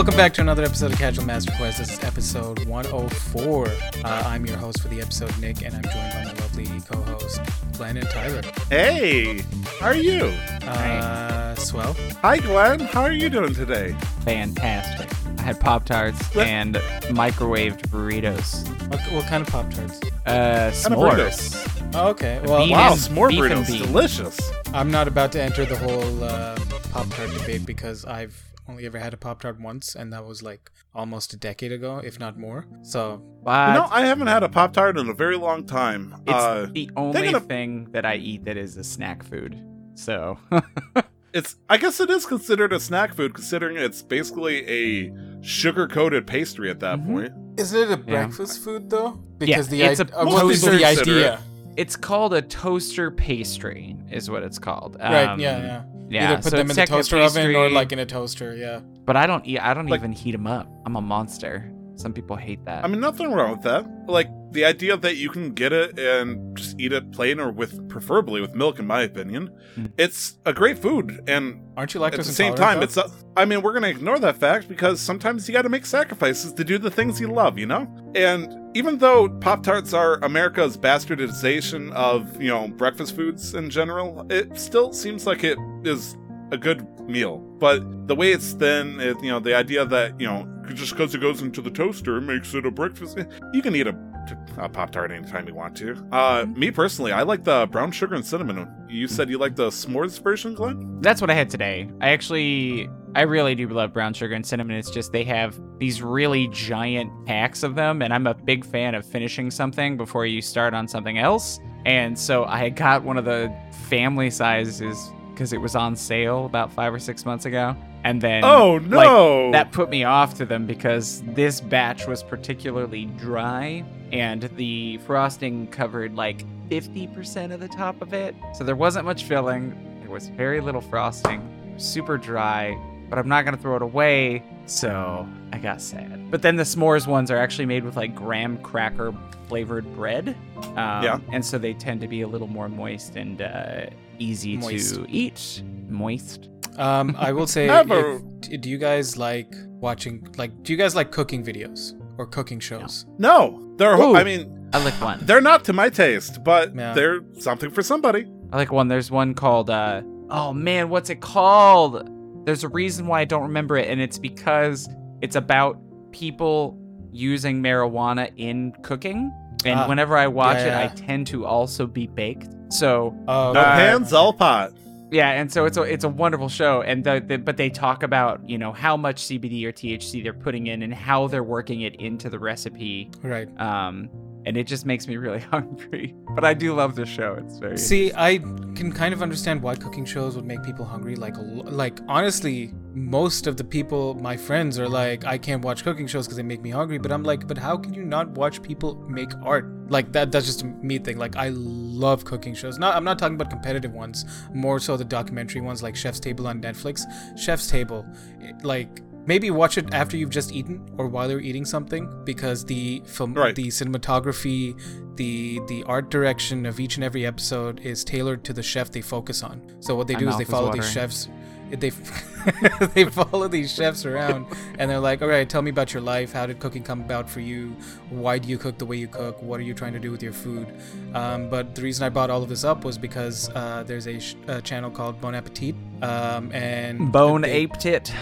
Hello and welcome back to another episode of Casual Master Quest. This is episode 104. Uh, I'm your host for the episode, Nick, and I'm joined by my lovely co-host, Glenn and Tyler. Hey, how are you? Uh, swell. Hi, Glenn. How are you doing today? fantastic. I had Pop Tarts What? and microwaved burritos. What, what kind of Pop Tarts? Uh, Kind of s'mores. Oh, okay. Well, Bean wow, and- s'more beef and burritos, bean. delicious. I'm not about to enter the whole uh, Pop Tart debate because I've only ever had a Pop Tart once, and that was like almost a decade ago, if not more. So, But you know, I haven't had a Pop Tart in a very long time. it's Uh, the only of- thing that I eat that is a snack food. So it's, I guess it is considered a snack food, considering it's basically a sugar-coated pastry at that Mhm. point. Isn't it a breakfast food though? Because the it's a- uh, most what is people the idea? it's called a toaster pastry, is what it's called. Right? Um, Yeah, yeah. Yeah, Either put so them in the toaster oven or like in a toaster. Yeah. But I don't eat. I don't Like- even heat them up. I'm a monster. Some people hate that. I mean, nothing wrong with that. Like the idea that you can get it and just eat it plain or with, preferably with milk, in my opinion. Mm. It's a great food, and Aren't you lactose at the same time, though? it's. A, I mean, we're gonna ignore that fact because sometimes you got to make sacrifices to do the things you love, you know. And even though Pop Tarts are America's bastardization of you know breakfast foods in general, it still seems like it is a good meal. But the way it's thin, it, you know, the idea that you know just because it goes into the toaster makes it a breakfast, you can eat a. A Pop Tart anytime you want to. Uh, me personally, I like the brown sugar and cinnamon. You said you like the s'mores version, Glenn? That's what I had today. I actually, I really do love brown sugar and cinnamon. It's just they have these really giant packs of them, and I'm a big fan of finishing something before you start on something else. And so I got one of the family sizes because it was on sale about five or six months ago. And then, Oh like, no! that put me off to them because this batch was particularly dry and the frosting covered like 50% of the top of it. So there wasn't much filling. There was very little frosting, super dry, but I'm not going to throw it away. So I got sad. But then the s'mores ones are actually made with like graham cracker flavored bread. Um, Yeah. And so they tend to be a little more moist and uh, easy Moist. to eat. Moist. Um, I will say, Never. if- do you guys like watching? Like, do you guys like cooking videos or cooking shows? No, they're. Ooh. I mean, I like one. they're not to my taste, but Yeah. they're something for somebody. I like one. There's one called uh oh man, what's it called? There's a reason why I don't remember it, and it's because it's about people using marijuana in cooking. And Ah, whenever I watch yeah, yeah. it, I tend to also be baked. So Oh, No Uh, hands, all pot. Yeah, and so it's a it's a wonderful show, and the, the but they talk about you know how much CBD or THC they're putting in and how they're working it into the recipe. right. Um, and it just makes me really hungry. But I do love the show. It's very See, I can kind of understand why cooking shows would make people hungry. Like, like honestly, most of the people, my friends, are like, I can't watch cooking shows because they make me hungry. But I'm like, but how can you not watch people make art? Like that. That's just a me thing. Like, I love cooking shows. Not, I'm not talking about competitive ones. More so the documentary ones, like Chef's Table on Netflix. Chef's Table, eh, like. Maybe watch it after you've just eaten or while you're eating something because the film, Right. the cinematography, the the art direction of each and every episode is tailored to the chef they focus on. So what they My do is they is follow these chefs. They they follow these chefs around and they're like, all right, tell me about your life. How did cooking come about for you? Why do you cook the way you cook? What are you trying to do with your food? Um, but the reason I brought all of this up was because uh, there's a, sh- a channel called Bon Appetit, um, and bone they- ape tit.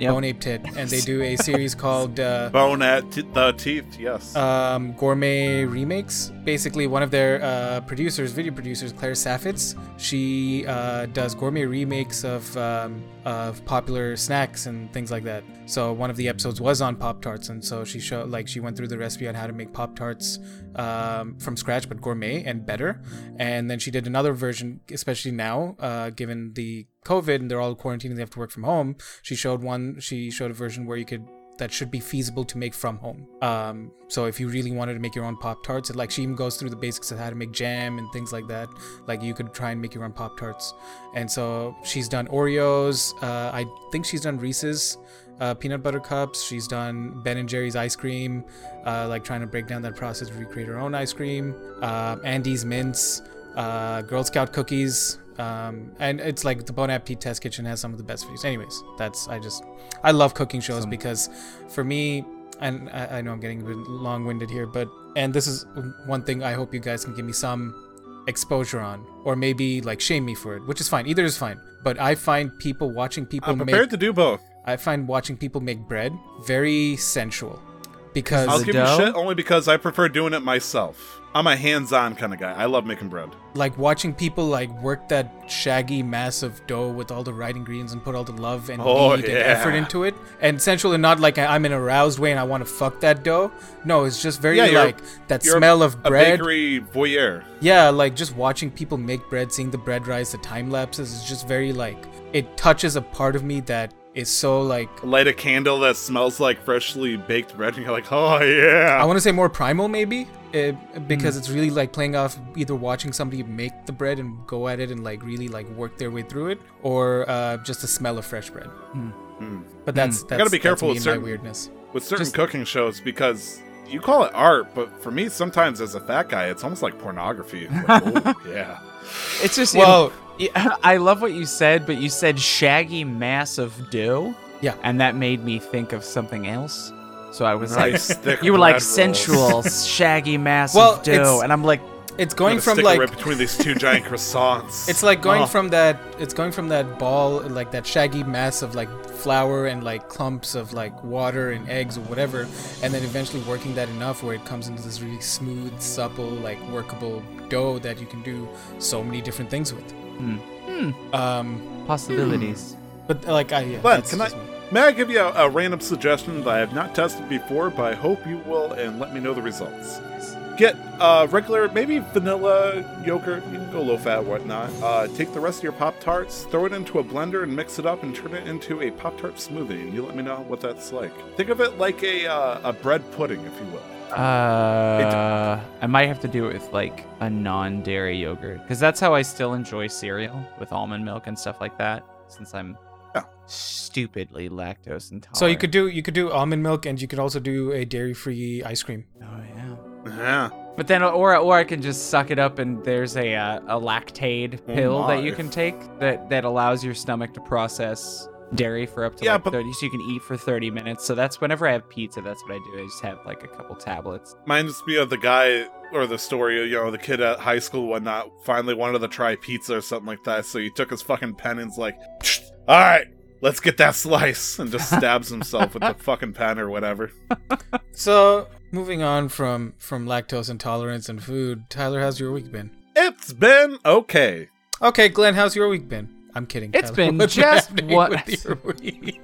Yep. Bone Ape Tit, and they do a series called uh, Bone at t- the teeth. Yes. um, gourmet remakes. Basically, one of their uh, producers, video producers, Claire Saffitz, she uh, does gourmet remakes of um, of popular snacks and things like that. So one of the episodes was on Pop Tarts, and so she showed like she went through the recipe on how to make Pop Tarts um, from scratch, but gourmet and better. And then she did another version, especially now, uh, given the COVID and they're all quarantined and they have to work from home. She showed one. She showed a version where you could that should be feasible to make from home. Um, so if you really wanted to make your own Pop Tarts, like she even goes through the basics of how to make jam and things like that. Like you could try and make your own Pop Tarts. And so she's done Oreos. Uh, I think she's done Reese's uh, peanut butter cups. She's done Ben and Jerry's ice cream. Uh, like trying to break down that process to recreate her own ice cream. Uh, Andes mints. Uh, Girl Scout cookies. Um, and it's like the Bon Appetit Test Kitchen has some of the best videos. Anyways, that's I just I love cooking shows Some- because for me, and I, I know I'm getting long-winded here, but and this is one thing I hope you guys can give me some exposure on, or maybe like shame me for it, which is fine. Either is fine. But I find people watching people I'm make prepared to do both. I find watching people make bread very sensual because I'll give dough? you shit only because I prefer doing it myself. I'm a hands-on kind of guy. I love making bread. like watching people like work that shaggy mass of dough with all the right ingredients and put all the love and Oh, need and effort into it and sensual and not like I'm in a roused way and I want to fuck that dough no it's just very Yeah, like that smell of bread. A bakery voyeur. yeah like just watching people make bread seeing the bread rise the time lapses is just very like it touches a part of me that is so like Light a candle that smells like freshly baked bread, and you're like, oh yeah. I want to say more primal, maybe, uh, Hmm. because it's really like playing off either watching somebody make the bread and go at it and like really like work their way through it, or uh, just the smell of fresh bread. But that's that's Hmm. gotta be careful with and my certain- weirdness. with certain Just- cooking shows because you call it art, but for me, sometimes as a fat guy, it's almost like pornography. Like, oh, yeah. It's just Well, Yeah, I love what you said, but you said shaggy mass of dough. Yeah. And that made me think of something else. So I was Nice thick like, you were like rolls. sensual, shaggy mass Well, of dough. And I'm like, it's going from stick like right between these two giant croissants. it's like going Oh. from that it's going from that ball like that shaggy mass of like flour and like clumps of like water and eggs or whatever and then eventually working that enough where it comes into this really smooth supple like workable dough that you can do so many different things with hmm, hmm, um possibilities. but like i yeah, Glenn, that's can I me. may I give you a, a random suggestion that I have not tested before, but I hope you will, and let me know the results. Get uh, regular, maybe vanilla yogurt. You can go low fat, whatnot. Uh, take the rest of your Pop Tarts, throw it into a blender, and mix it up, and turn it into a Pop Tart smoothie. And you let me know what that's like. Think of it like a uh, a bread pudding, if you will. Uh, I might have to do it with like a non-dairy yogurt because that's how I still enjoy cereal with almond milk and stuff like that. Since I'm Yeah. stupidly lactose intolerant. so you could do you could do almond milk and you could also do a dairy-free ice cream Oh yeah. Yeah. But then, or or I can just suck it up, and there's a uh, a Lactaid Oh pill that you can take that that allows your stomach to process dairy for up to Yeah, like but- 30, so you can eat for 30 minutes. So that's whenever I have pizza, that's what I do. I just have like a couple tablets. Reminds me of the guy or the story, you know, the kid at high school and whatnot finally wanted to try pizza or something like that. So he took his fucking pen and's like, all right, let's get that slice, and just stabs himself with the fucking pen or whatever. so moving on from from lactose intolerance and food tyler how's your week been It's been okay. okay glenn how's your week been i'm kidding It's Tyler. been What's just happening what- with your week?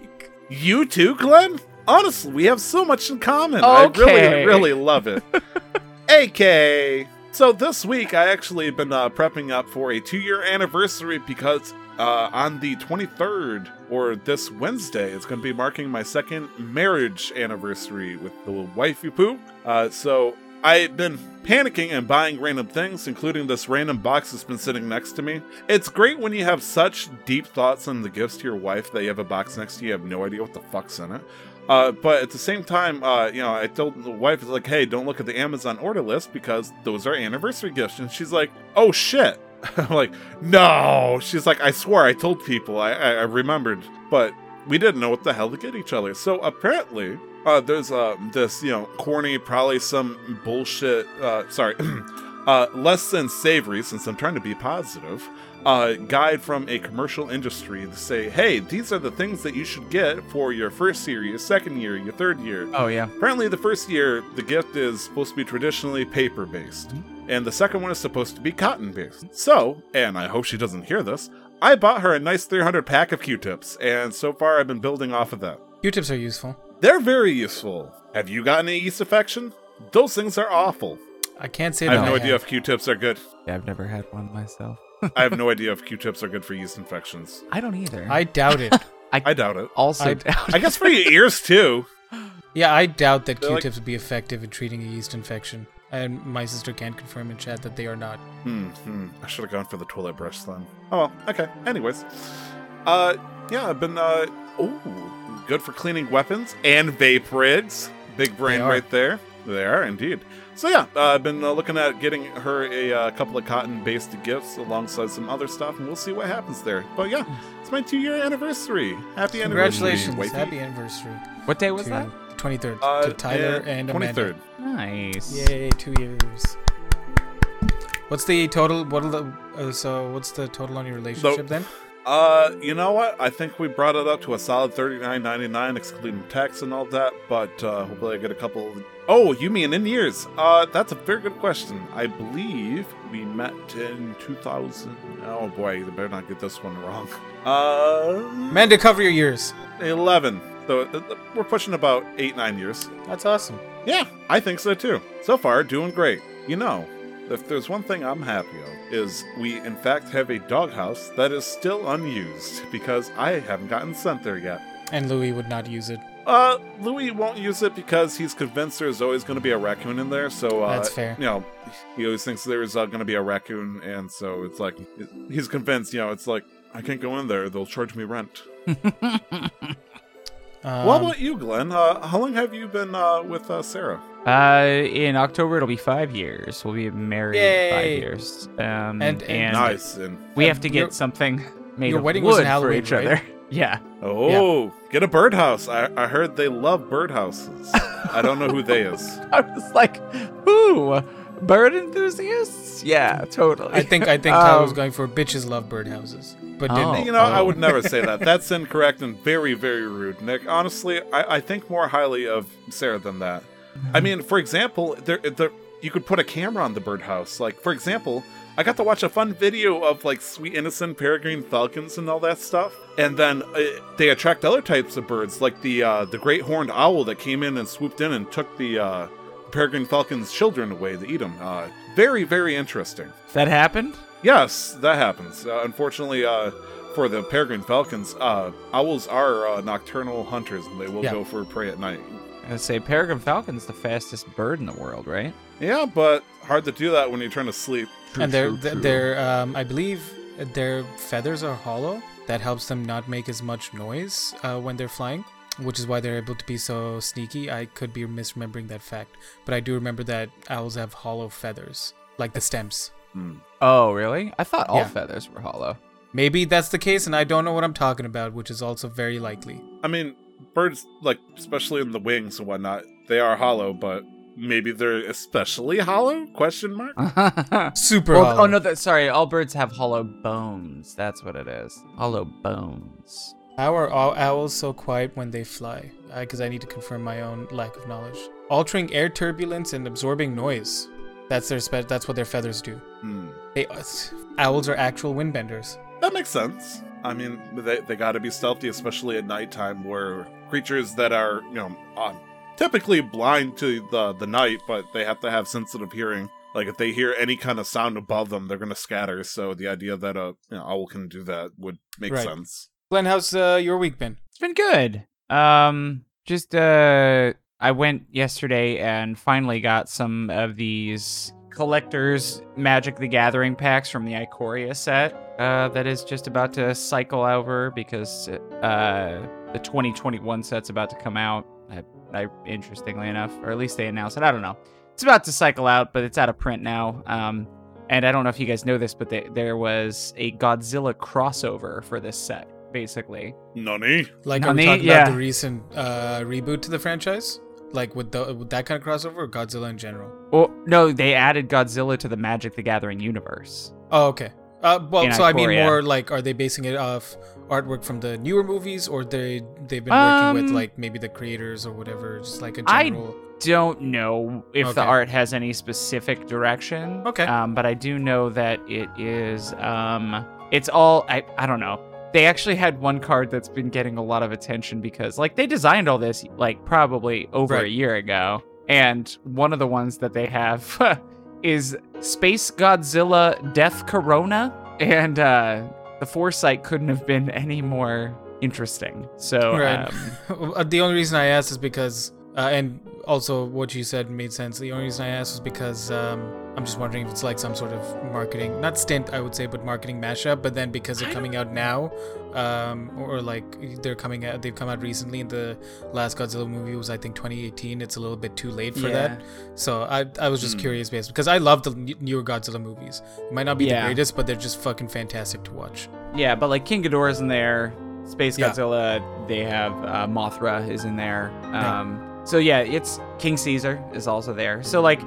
You too, Glenn? Honestly, we have so much in common. I really, Okay. really love it. AK. So this week, I actually have been uh, prepping up for a two-year anniversary because uh, on the 23rd, or this Wednesday, it's going to be marking my second marriage anniversary with the wifey poo. Uh, so I've been panicking and buying random things, including this random box that's been sitting next to me. It's great when you have such deep thoughts on the gifts to your wife that you have a box next to you, you have no idea what the fuck's in it. Uh, but at the same time, uh, you know, I told the wife, like, hey, don't look at the Amazon order list because those are anniversary gifts. And she's like, oh shit. I'm like, no. She's like, I swore I told people. I, I, I remembered. But we didn't know what the hell to get each other. So apparently, uh, there's uh, this, you know, corny, probably some bullshit, uh, sorry, uh, less than savory, since I'm trying to be positive, uh, guide from a commercial industry to say, hey, these are the things that you should get for your first year, your second year, your third year. Oh yeah. Apparently, the first year, the gift is supposed to be traditionally paper based, and the second one is supposed to be cotton based. So, and I hope she doesn't hear this, I bought her a nice 300 pack of Q tips, and so far I've been building off of that. q-tips are useful They're very useful. Have you gotten a yeast infection? Those things are awful. i can't say I have no I idea if Q tips are good. Yeah, I've never had one myself. I have no idea if Q tips are good for yeast infections. I don't either. i doubt it I doubt it. also I- doubt. I guess for your ears too. yeah i doubt that They're like- q-tips would be effective in treating a yeast infection and my sister can confirm in chat that they are not Hmm, hmm. I should have gone for the toilet brush then. Oh, well, okay. Anyways. Uh, yeah, I've been, uh, oh, good for cleaning weapons and vape rigs. Big brain right there. They are indeed. so yeah, uh, I've been uh, looking at getting her a uh, couple of cotton-based gifts alongside some other stuff, and we'll see what happens there. But yeah, it's my two-year anniversary. Happy anniversary! Congratulations. wifey. Happy anniversary. What day was to that? 23rd. Uh, to Tyler and and Amanda. 23rd. Nice. Yay, two years. What's the total? What are the? Uh, so what's the total on your relationship then? Uh, you know what? I think we brought it up to a solid thirty-nine ninety-nine, excluding tax and all that. But uh, hopefully, I get a couple. Of... Oh, you mean in years? Uh, that's a very good question. I believe we met in two thousand. Oh boy, you better not get this one wrong. Uh, Amanda, cover your years. eleven. So we're pushing about eight nine years. That's awesome. Yeah, I think so too. So far, doing great. You know, if there's one thing I'm happy of, is we in fact have a doghouse that is still unused because I haven't gotten sent there yet. And Louis would not use it. Uh, Louis won't use it because he's convinced there's always going to be a raccoon in there. So uh, That's fair. You know, he always thinks there's uh, going to be a raccoon, and so it's like he's convinced. You know, it's like I can't go in there; they'll charge me rent. Um, what about you, Glenn? Uh, how long have you been uh, with uh, Sarah? Uh, in October it'll be five years. We'll be married Yay. five years. Um, And- and, and- nice and we And have to get your- something made your of wedding wood was in for Halloween, each right? other. Yeah. Oh, get a birdhouse. I, I heard they love birdhouses. I don't know who they is. I was like, who? Bird enthusiasts? Yeah, totally. I think I think Tyler was Um, going for bitches love birdhouses, but Oh. didn't. You know, I Oh. would never say that. That's incorrect and very, very rude, Nick. Honestly, I, I think more highly of Sarah than that. I mean, for example, there, there you could put a camera on the birdhouse. Like, for example, I got to watch a fun video of like sweet innocent peregrine falcons and all that stuff, and then uh, they attract other types of birds, like the uh, the great horned owl that came in and swooped in and took the uh, peregrine falcon's children away to eat them. Uh, very, very interesting. that happened? Yes, that happens. Uh, unfortunately, uh, for the peregrine falcons, uh, owls are uh, nocturnal hunters, and they will Yeah. go for prey at night. I say peregrine falcon's the fastest bird in the world, right? Yeah, but hard to do that when you're trying to sleep. and they're, um, I believe their feathers are hollow. That helps them not make as much noise uh, when they're flying, which is why they're able to be so sneaky. I could be misremembering that fact, but I do remember that owls have hollow feathers, like the stems. Hmm. Oh, really? I thought all Yeah. feathers were hollow. Maybe that's the case, and I don't know what I'm talking about, which is also very likely. I mean, birds, like especially in the wings and whatnot, they are hollow, but maybe they're especially hollow? Question mark. Super Well, hollow. oh no, that, sorry. All birds have hollow bones. That's what it is. Hollow bones. How are all owls so quiet when they fly? Because I need to confirm my own lack of knowledge. Altering air turbulence and absorbing noise. That's their spe- That's what their feathers do. Hmm. They uh, owls are actual windbenders. That makes sense. I mean, they, they got to be stealthy, especially at nighttime, where creatures that are, you know, uh, typically blind to the, the night, but they have to have sensitive hearing. Like, if they hear any kind of sound above them, they're going to scatter. So the idea that a you know, owl can do that would make Right. sense. Glenn, how's uh, your week been? It's been good. Um, just uh, I went yesterday and finally got some of these collectors Magic the Gathering packs from the Ikoria set. Uh, that is just about to cycle over because uh, the 2021 set's about to come out. I, I interestingly enough, or at least they announced it. I don't know. It's about to cycle out, but it's out of print now. Um, and I don't know if you guys know this, but they, there was a Godzilla crossover for this set, basically. Nani? Like, are we Nani? talking Yeah. about the recent uh, reboot to the franchise? Like with, the, with that kind of crossover, or Godzilla in general? Well, no, they added Godzilla to the Magic the Gathering universe. Oh, okay. Uh, well, In so I mean Ikoria. more like, are they basing it off artwork from the newer movies, or they they've been working with Um, like maybe the creators or whatever, just like a general. I don't know if the art has any specific direction. Okay. Um, but I do know that it is. Um, it's all. I I don't know. They actually had one card that's been getting a lot of attention because, like, they designed all this like probably over a year ago, and one of the ones that they have is Space Godzilla Death Corona, and uh, the foresight couldn't have been any more interesting. So, Right. um, Uh, the only reason I asked is because, uh, and also what you said made sense. The only reason I asked was because um, I'm just wondering if it's like some sort of marketing, not stint, I would say, but marketing mashup. But then because they're coming out now, um, or like they're coming out, they've come out recently. And the last Godzilla movie was I think 2018. It's a little bit too late for Yeah. that. So I I was just Hmm. curious, based because I love the newer Godzilla movies. It might not be Yeah. the greatest, but they're just fucking fantastic to watch. Yeah, but like King Ghidorah's in there, Space Yeah. Godzilla. They have uh, Mothra is in there. Um, so yeah, it's King Caesar is also there. So like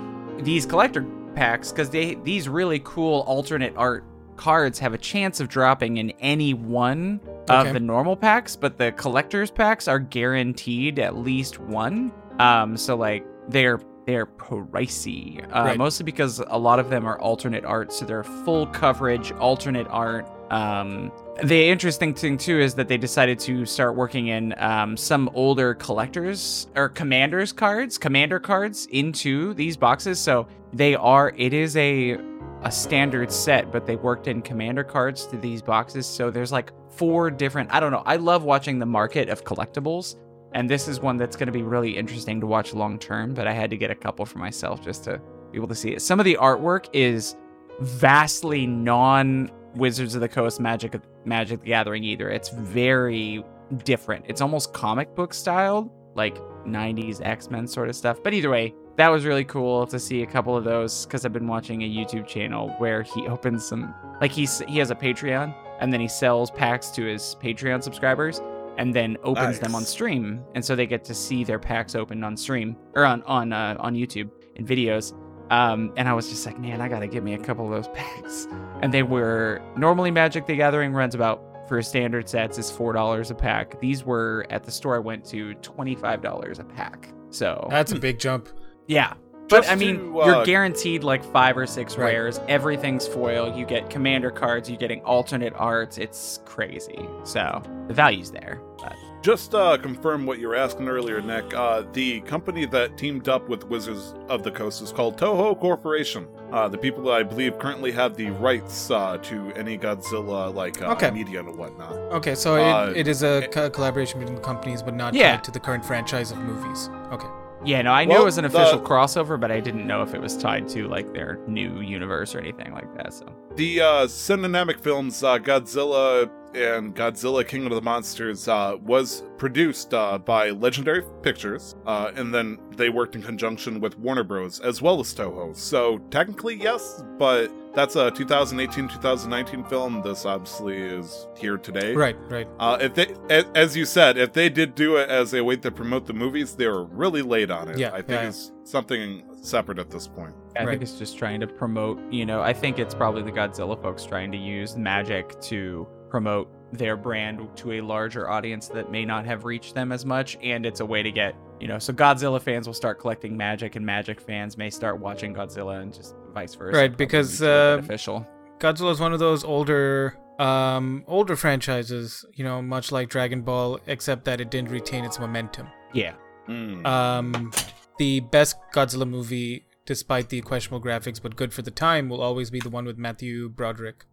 these collector packs, because they these really cool alternate art cards have a chance of dropping in any one Okay. of the normal packs, but the collectors packs are guaranteed at least one. Um, so like they're they're pricey, uh, Right. mostly because a lot of them are alternate art, so they're full coverage alternate art. Um, the interesting thing too is that they decided to start working in um, some older collectors or commanders cards, commander cards into these boxes. So they are. It is a a standard set, but they worked in commander cards to these boxes. So there's like four different. I don't know. I love watching the market of collectibles, and this is one that's going to be really interesting to watch long term. But I had to get a couple for myself just to be able to see it. Some of the artwork is vastly non Wizards of the Coast Magic Magic the Gathering either. It's very different. It's almost comic book styled, like 90s X-Men sort of stuff. But either way, that was really cool to see a couple of those because I've been watching a YouTube channel where he opens some like he's he has a Patreon and then he sells packs to his Patreon subscribers and then opens them on stream and so they get to see their packs opened on stream or on on uh, on YouTube in videos. Um, and I was just like, man, I gotta get me a couple of those packs. And they were normally Magic the Gathering runs about for standard sets is four dollars a pack. These were at the store I went to twenty five dollars a pack. So That's a big jump. yeah. But Just I mean, to, you're uh, guaranteed like five or six Right. rares. Everything's foil. You get commander cards. You're getting alternate arts. It's crazy. So the value's there. But Just uh, confirm what you were asking earlier, Nick. Uh, the company that teamed up with Wizards of the Coast is called Toho Corporation. Uh, the people that I believe currently have the rights uh, to any Godzilla like uh, Okay. media and whatnot. Okay, so Uh, it, it is a co- collaboration between the companies, but not Yeah. tied to the current franchise of movies. Okay. yeah, no, I knew it was an the- official crossover, but I didn't know if it was tied to like their new universe or anything like that. So The uh, cinematic films uh, Godzilla and Godzilla King of the Monsters uh, was produced uh, by Legendary Pictures, uh, and then they worked in conjunction with Warner Bros. as well as Toho. So technically, yes, but that's a 2018-2019 film. This obviously is here today. Right, right. Uh, if they, as you said, if they did do it as a way to promote the movies, they were really late on it. Yeah, I think yeah, yeah. it's something separate at this point. I Right. think it's just trying to promote, you know, I think it's probably the Godzilla folks trying to use magic to promote their brand to a larger audience that may not have reached them as much. And it's a way to get, you know, so Godzilla fans will start collecting magic and magic fans may start watching Godzilla and just vice versa. Right, because, mutually uh, beneficial. Godzilla is one of those older um older franchises, you know, much like Dragon Ball, except that it didn't retain its momentum. Yeah. Mm. Um the best Godzilla movie, despite the questionable graphics, but good for the time, will always be the one with Matthew Broderick.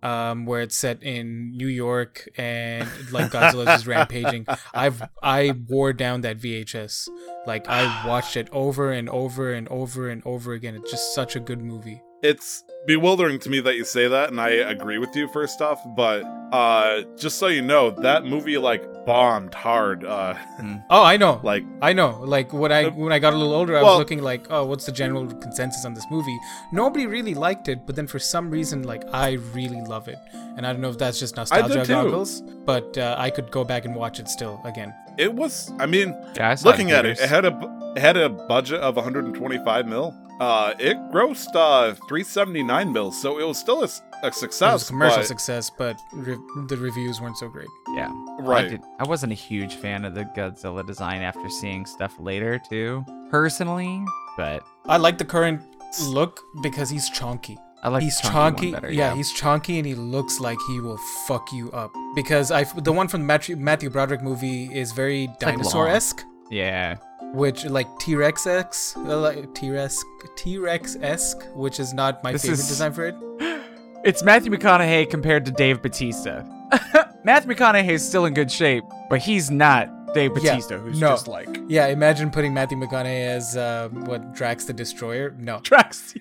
Um, where it's set in New York and like Godzilla's just rampaging. I've I wore down that VHS. Like I watched it over and over and over and over again. It's just such a good movie. It's bewildering to me that you say that and i agree with you first off but uh just so you know that movie like bombed hard uh Oh, I know. like I know. Like when I when I got a little older, I well- was looking like, oh, what's the general consensus on this movie? Nobody really liked it, but then for some reason, like I really love it, and I don't know if that's just nostalgia goggles, but uh, I could go back and watch it still again. it was i mean Yeah, I looking at it it had a it had a budget of 125 mil uh it grossed uh 379 mil so it was still a, s- a It success was a commercial but- success, but re- the reviews weren't so great. Yeah. right I, did, I wasn't a huge fan of the Godzilla design after seeing stuff later, too, personally, but I like the current look because he's chunky. I like he's the chunky chonky. one better, yeah, he's chunky and he looks like he will fuck you up. Because I, the one from the Matthew, Matthew Broderick movie is very like dinosaur esque. yeah. Which like T-Rex esque, like T-Rex T-Rex esque, which is not my This favorite is- design for it. It's Matthew McConaughey compared to Dave Batista. Matthew McConaughey is still in good shape, but he's not Dave Yeah, Batista, who's no. just like Yeah, imagine putting Matthew McConaughey as uh, what Drax the Destroyer. No. Drax.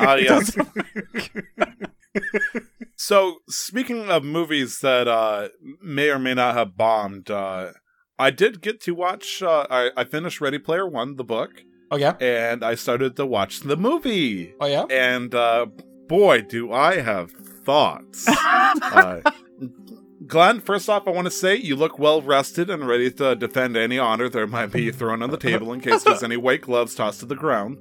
Ah, yes. so, speaking of movies that uh, may or may not have bombed, uh, I did get to watch. Uh, I, I finished Ready Player One, the book, Oh yeah. and I started to watch the movie. Oh yeah. And uh, boy, do I have thoughts. uh, Glenn, first off, I want to say you look well rested and ready to defend any honor there might be thrown on the table in case there's any white gloves tossed to the ground.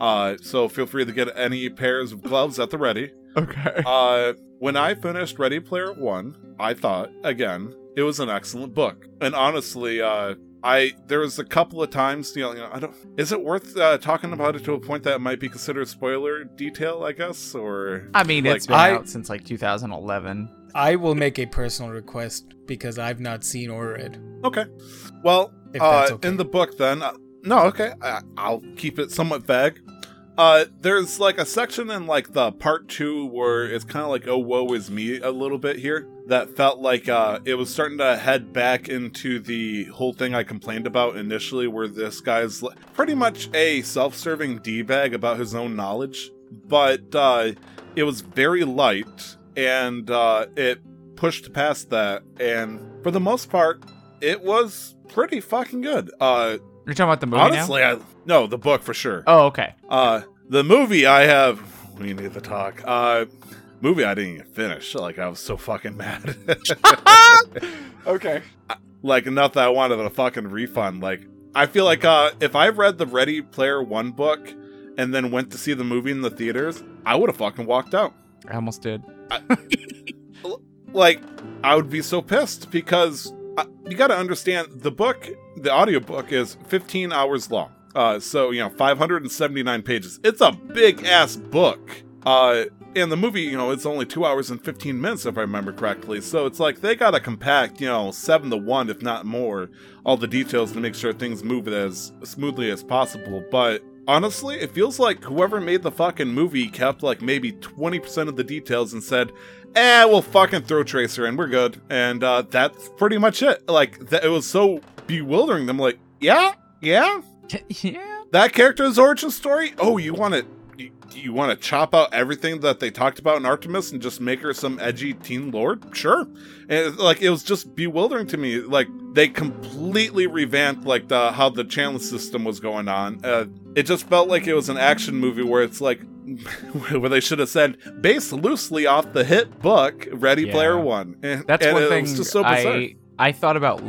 Uh, so feel free to get any pairs of gloves at the ready. okay. Uh, when I finished Ready Player One, I thought again it was an excellent book, and honestly, uh, I there was a couple of times, you know, you know I don't. Is it worth uh, talking about it to a point that it might be considered spoiler detail? I guess, or I mean, like, it's been I- out since like 2011. I will make a personal request because I've not seen or read. okay. Well, If uh, that's okay. in the book, then uh, no, okay, I, I'll keep it somewhat vague. Uh, there's like a section in like the part two where it's kind of like oh woe is me a little bit here that felt like uh it was starting to head back into the whole thing I complained about initially where this guy's pretty much a self-serving d-bag about his own knowledge but uh it was very light and uh it pushed past that and for the most part it was pretty fucking good uh You're talking about the movie honestly I no the book for sure? Oh, okay. uh, the movie I have. We need to talk. Movie I didn't even finish. Like I was so fucking mad. Okay. like enough that I wanted a fucking refund. Like I feel like uh, if I read the Ready Player One book and then went to see the movie in the theaters, I would have fucking walked out. I almost did. Like I would be so pissed because uh, you got to understand the book, the audiobook is 15 hours long. Uh, so you know, 579 pages. It's a big ass book. Uh, and the movie, you know, it's only two hours and 15 minutes if I remember correctly. So it's like they gotta compact, you know, seven to one, if not more, all the details to make sure things move as smoothly as possible. But honestly, it feels like whoever made the fucking movie kept like maybe 20% of the details and said, eh, we'll fucking throw Tracer in, we're good. And uh, that's pretty much it. Like, that, it was so bewildering. I'm like, yeah, yeah, yeah. that character's origin story. Oh, you want to you, want to chop out everything that they talked about in Artemis and just make her some edgy teen lord? Sure. And like it was just bewildering to me. Like they completely revamped like the how the channel system was going on. Uh, it just felt like it was an action movie where it's like where they should have said based loosely off the hit book Ready Yeah. Player One. And, That's and one it thing so. I I thought about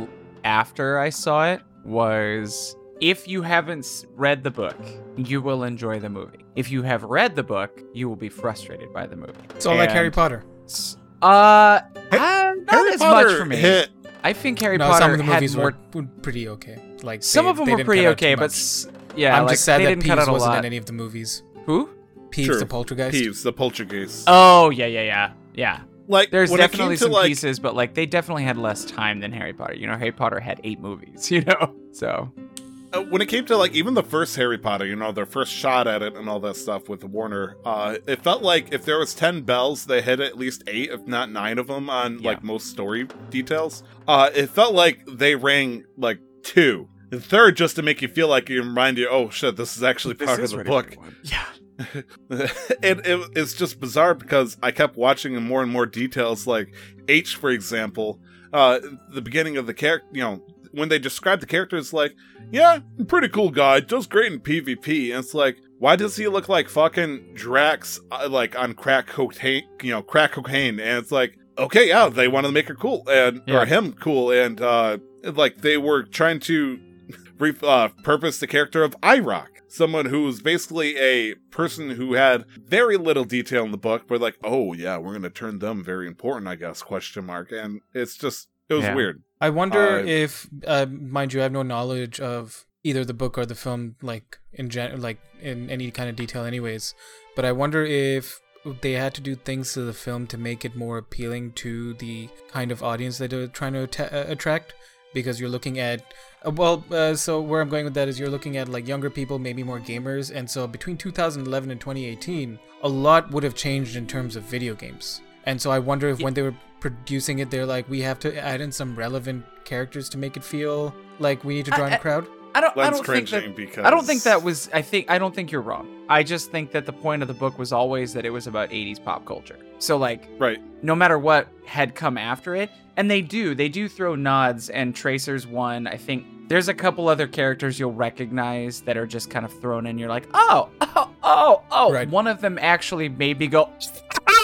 after I saw it was if you haven't read the book, you will enjoy the movie. If you have read the book, you will be frustrated by the movie. It's all like Harry Potter. S- Uh, uh not Harry as Potter much for me. hit I think Harry no, Potter some of the had movies more. were, were pretty okay. Like some they- of them were pretty okay, but s- yeah, I'm like just sad they that didn't Peeves wasn't lot. in any of the movies. Who? Peeves True. the Poltergeist. Peeves, the poltergeist. Oh yeah, yeah, yeah, yeah. like There's definitely some like pieces, but like they definitely had less time than Harry Potter. You know, Harry Potter had eight movies. You know, so when it came to like even the first Harry Potter, you know, their first shot at it and all that stuff with Warner, uh, it felt like if there was ten bells, they hit at least eight, if not nine of them on Yeah. like most story details. Uh, it felt like they rang like two. The third just to make you feel like you remind you, oh shit, this is actually part of the book. Yeah. and it, it's just bizarre because I kept watching in more and more details. Like H, for example, uh, the beginning of the character, you know, when they describe the character, it's like, yeah, pretty cool guy, does great in PvP. And it's like, why does he look like fucking Drax, uh, like on crack cocaine, you know, crack cocaine? And it's like, okay, yeah, they wanted to make her cool and Yeah. or him cool, and uh, like they were trying to re- uh, purpose the character of IROC, someone who was basically a person who had very little detail in the book, but like, oh yeah, we're gonna turn them very important, I guess? Question mark. And it's just it was Yeah. weird. I wonder Uh, if, uh, mind you, I have no knowledge of either the book or the film, like in gen- like in any kind of detail, anyways. But I wonder if they had to do things to the film to make it more appealing to the kind of audience that they're trying to atta- uh, attract. Because you're looking at, uh, well, uh, so where I'm going with that is you're looking at like younger people, maybe more gamers, and so between 2011 and 2018, a lot would have changed in terms of video games. And so I wonder if Yeah. when they were producing it, they're like, we have to add in some relevant characters to make it feel like we need to draw in I- a crowd. I don't. I don't think that. because I don't think that was. I think. I don't think you're wrong. I just think that the point of the book was always that it was about 80s pop culture. So like, right. no matter what had come after it, and they do. They do throw nods. And Tracer's one. I think there's a couple other characters you'll recognize that are just kind of thrown in. You're like, oh, oh, oh, oh. Right. One of them actually made me go.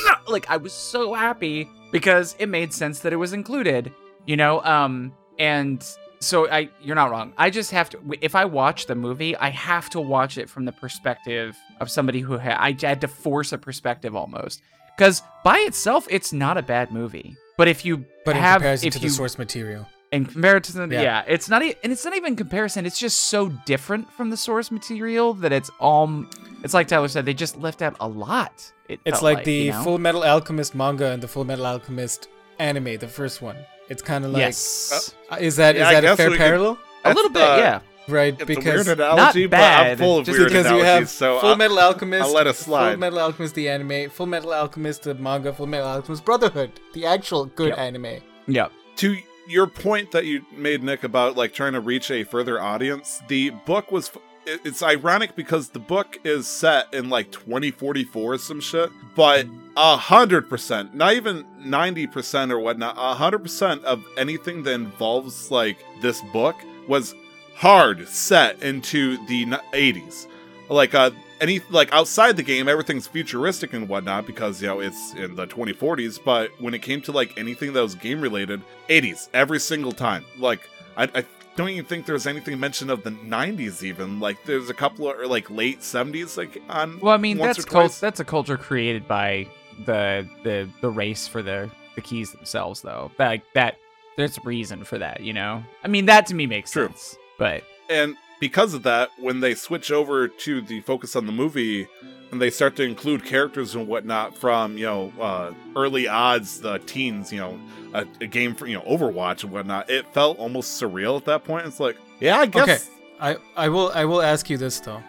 like I was so happy because it made sense that it was included. You know. Um. And so I you're not wrong. I just have to if I watch the movie, I have to watch it from the perspective of somebody who ha- I had to force a perspective almost. Cuz by itself it's not a bad movie. But if you But in have comparison if to you the source material. in comparison Yeah. yeah. it's not and it's not even comparison, it's just so different from the source material that it's all it's like Tyler said they just left out a lot. It It's felt like, the you know? Full Metal Alchemist manga and the Full Metal Alchemist anime, the first one. It's kind of like, Yes. uh, is that is Yeah, I that a fair we could- parallel? a little bit, uh, yeah. Right, It's because a weird analogy, but I'm bad, full of just weird because you have so Full I- Metal Alchemist, I'll let it Full. Metal Alchemist the anime, Full Metal Alchemist the manga, Full Metal Alchemist Brotherhood, the actual good Yep. anime. Yeah. to your point that you made nick about like trying to reach a further audience the book was it- it's ironic because the book is set in like 2044 or some shit but a hundred percent not even 90 percent or whatnot a hundred percent of anything that involves like this book was hard set into the 80s like uh any like outside the game everything's futuristic and whatnot because you know it's in the 2040s but when it came to like anything that was game related 80s every single time. Like i, I don't even think there's anything mentioned of the 90s even like there's a couple of or, like late 70s like on Well, I mean, that's or cult- that's a culture created by the the the race for the the keys themselves, though. Like that, there's a reason for that, you know. I mean, that to me makes True. sense. But and because of that when they switch over to the focus on the movie and they start to include characters and whatnot from you know uh, early odds the teens you know a, a game for you know overwatch and whatnot it felt almost surreal at that point it's like yeah i guess Okay. I, I will I will ask you this though.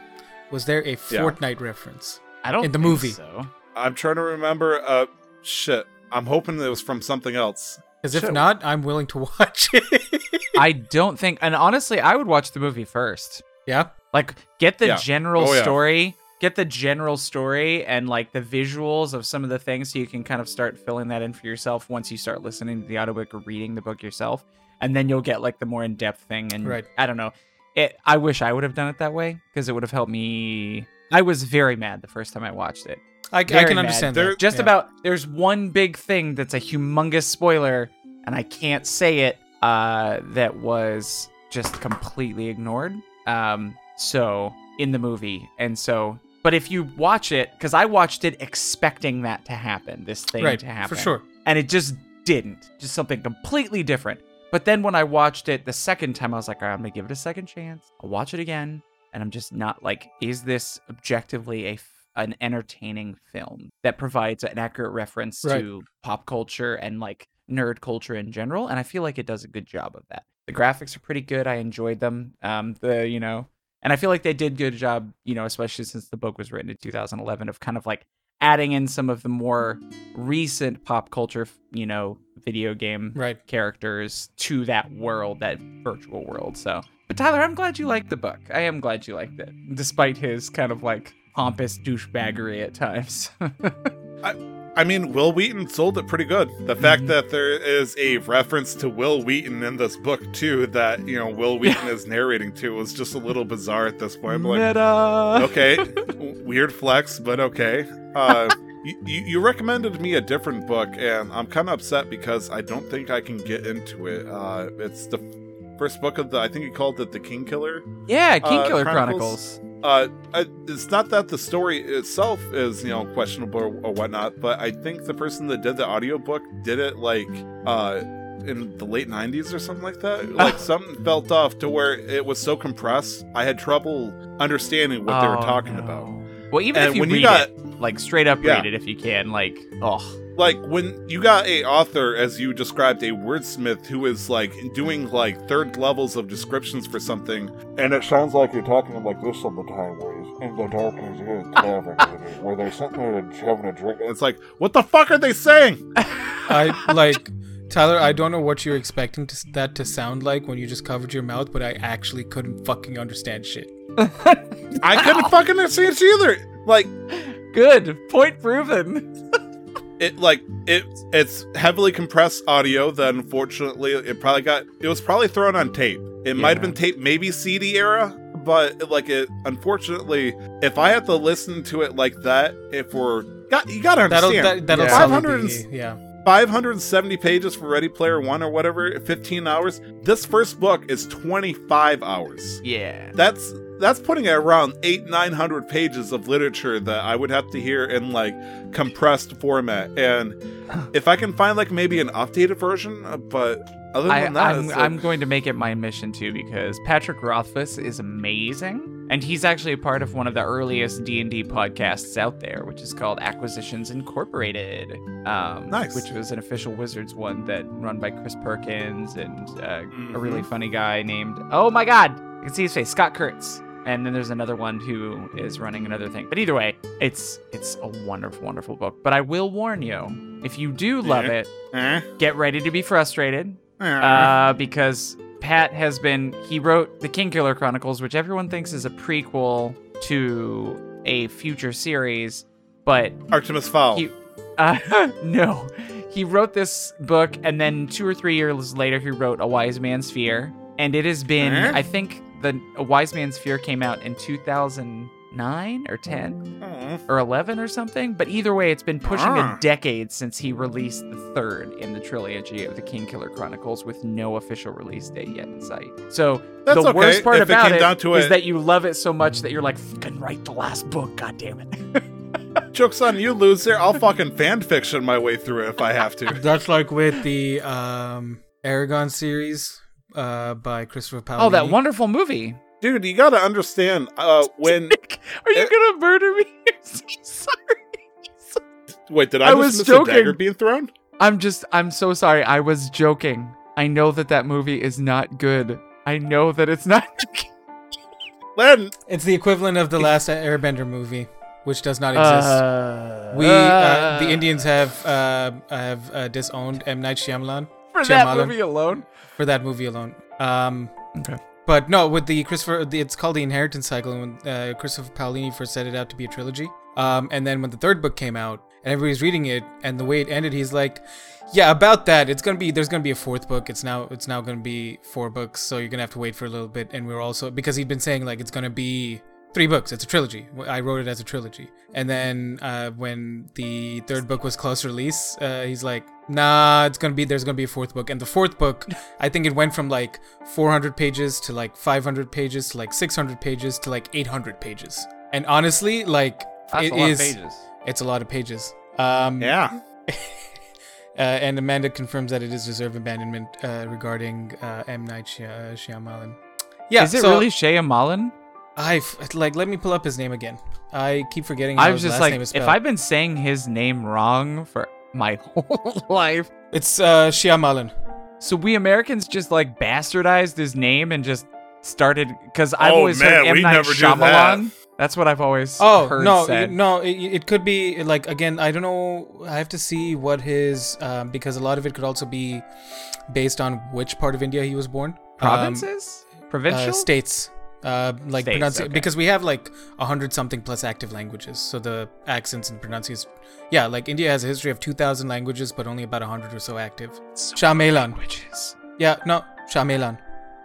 Was there a Fortnite reference? I don't In the think movie. So. i'm trying to remember uh shit i'm hoping it was from something else Because if Sure. not, I'm willing to watch it. I don't think, and honestly, I would watch the movie first. yeah. Like, get the Yeah. general Oh, yeah. story, get the general story, and like the visuals of some of the things, so you can kind of start filling that in for yourself once you start listening to the audiobook or reading the book yourself, and then you'll get like the more in depth thing. And Right. I don't know. It. I wish I would have done it that way because it would have helped me. I was very mad the first time I watched it. I, I can mad. understand There- that. Just yeah. about there's one big thing that's a humongous spoiler, and I can't say it. Uh, that was just completely ignored. Um, so in the movie, and so, but if you watch it, because I watched it expecting that to happen, this thing right to happen, for sure. and it just didn't. Just something completely different. But then when I watched it the second time, I was like, all right, I'm gonna give it a second chance. I'll watch it again, and I'm just not like, is this objectively a f- an entertaining film that provides an accurate reference Right. to pop culture and like nerd culture in general? And I feel like it does a good job of that. The graphics are pretty good. I enjoyed them. Um, the you know, and I feel like they did good job. You know, especially since the book was written in 2011 of kind of like adding in some of the more recent pop culture, you know, video game Right. characters to that world, that virtual world. So, but Tyler, I'm glad you liked the book. I am glad you liked it, despite his kind of like pompous douchebaggery at times. I mean, Wil Wheaton sold it pretty good. The Mm-hmm. fact that there is a reference to Wil Wheaton in this book too, that you know Wil Wheaton is narrating to, was just a little bizarre at this point. I'm like, Meta. okay, weird flex, but okay. Uh, you, you you recommended me a different book, and I'm kind of upset because I don't think I can get into it. Uh, it's the first book of the, I think he called it the King Killer. Yeah, King Uh, Killer Chronicles. Chronicles. Uh, it's not that the story itself is you know questionable or, or whatnot, but I think the person that did the audiobook did it like uh in the late 90s or something like that like something felt off to where it was so compressed i had trouble understanding what they were Oh, talking no. about Well, even and if you when read you got it, like straight up Yeah. read it if you can, like, oh, like when you got a author as you described a wordsmith who is like doing like third levels of descriptions for something And it sounds like you're talking like this all the time, where he's in the darkness of a tavern where they're sitting there having a drink. It's like, what the fuck are they saying? I like Tyler. I don't know what you're expecting to, that to sound like when you just covered your mouth, but I actually couldn't fucking understand shit. I couldn't fucking understand it either. Like, Good. Point proven. it like it it's heavily compressed audio that unfortunately it probably got it was probably thrown on tape it might have been tape maybe cd era but like it unfortunately if i had to listen to it like that if we're got you gotta That'll understand that, that'll Yeah. 500 be, yeah. 570 pages for ready player one or whatever 15 hours this first book is 25 hours Yeah. that's that's putting it around eight nine hundred pages of literature that I would have to hear in like compressed format. And if I can find like maybe an updated version, uh, but other I, that, I'm, it's I'm going to make it my mission too because Patrick Rothfuss is amazing, and he's actually a part of one of the earliest D and D podcasts out there, which is called Acquisitions Incorporated. Um, Nice. Which was an official Wizards one that run by Chris Perkins and uh, a really Mhm. funny guy named Oh my God, you can see his face, Scott Kurtz. And then there's another one who is running another thing. But either way, it's it's a wonderful, wonderful book. But I will warn you, if you do love Yeah. it, Eh, get ready to be frustrated. Uh, because Pat has been he wrote the Kingkiller Chronicles, which everyone thinks is a prequel to a future series, but Artemis Fowl. he uh, no, he wrote this book, and then two or three years later, he wrote A Wise Man's Fear, and it has been Eh? I think the A Wise Man's Fear came out in 2009 or 10 Oh. Or 11 or something. But either way, it's been pushing Ah. a decade since he released the third in the trilogy of the Kingkiller Chronicles with no official release date yet in sight. So That's the okay. worst part If about came it down to is it- that you love it so much that you're like, fucking write the last book, god damn it. Joke's on you, loser. I'll fucking fan fiction my way through it if I have to. That's like with the um, Eragon series uh, by Christopher Paolini. oh, that wonderful movie. Dude, you gotta understand, uh, when. Nick, are you Eh. gonna murder me? Sorry. Wait, did I, I was miss joking. a dagger being thrown? I'm just, I'm so sorry. I was joking. I know that that movie is not good. I know that it's not. Len, It's the equivalent of the last Airbender movie, which does not exist. Uh, we, uh, the Indians have uh, have uh, disowned M Night Shyamalan for that movie alone. for that movie alone. Um, Okay. But no, with the Christopher, it's called the Inheritance Cycle, and when uh, Christopher Paolini first set it out to be a trilogy. Um, and then when the third book came out, and everybody's reading it, and the way it ended, he's like, "Yeah, about that. It's gonna be there's gonna be a fourth book. It's now it's now gonna be four books, so you're gonna have to wait for a little bit." And we're also because he'd been saying like it's gonna be three books. It's a trilogy. I wrote it as a trilogy. And then uh, when the third book was close release, uh, he's like, "Nah, it's gonna be there's gonna be a fourth book." And the fourth book, I think it went from like 400 pages to like 500 pages to like 600 pages to like 800 pages. And honestly, like That's it a lot is- of pages. it's a lot of pages. Um, yeah. uh, and Amanda confirms that it is deserved abandonment uh, regarding uh, M Night Shy- uh, Shyamalan. Yeah, is it so really Shyamalan? I f- like let me pull up his name again. I keep forgetting. I was just last like, name is if. I've been saying his name wrong for my whole life, it's uh, Shyamalan. so we Americans just like bastardized his name and just started because I've Oh, always man, heard M we Night never do Shyamalan. that. That's what I've always Oh heard no, said. it- no, it, it could be like again. I don't know. I have to see what his um, because a lot of it could also be based on which part of India he was born. Um, Provinces, provincial, uh, states. Uh, like States, okay. because we have like a hundred something plus active languages, so the accents and pronunciations. Yeah, like India has a history of two thousand languages, but only about a hundred or so active. Shyamalan. languages. Yeah, no, Shyamalan.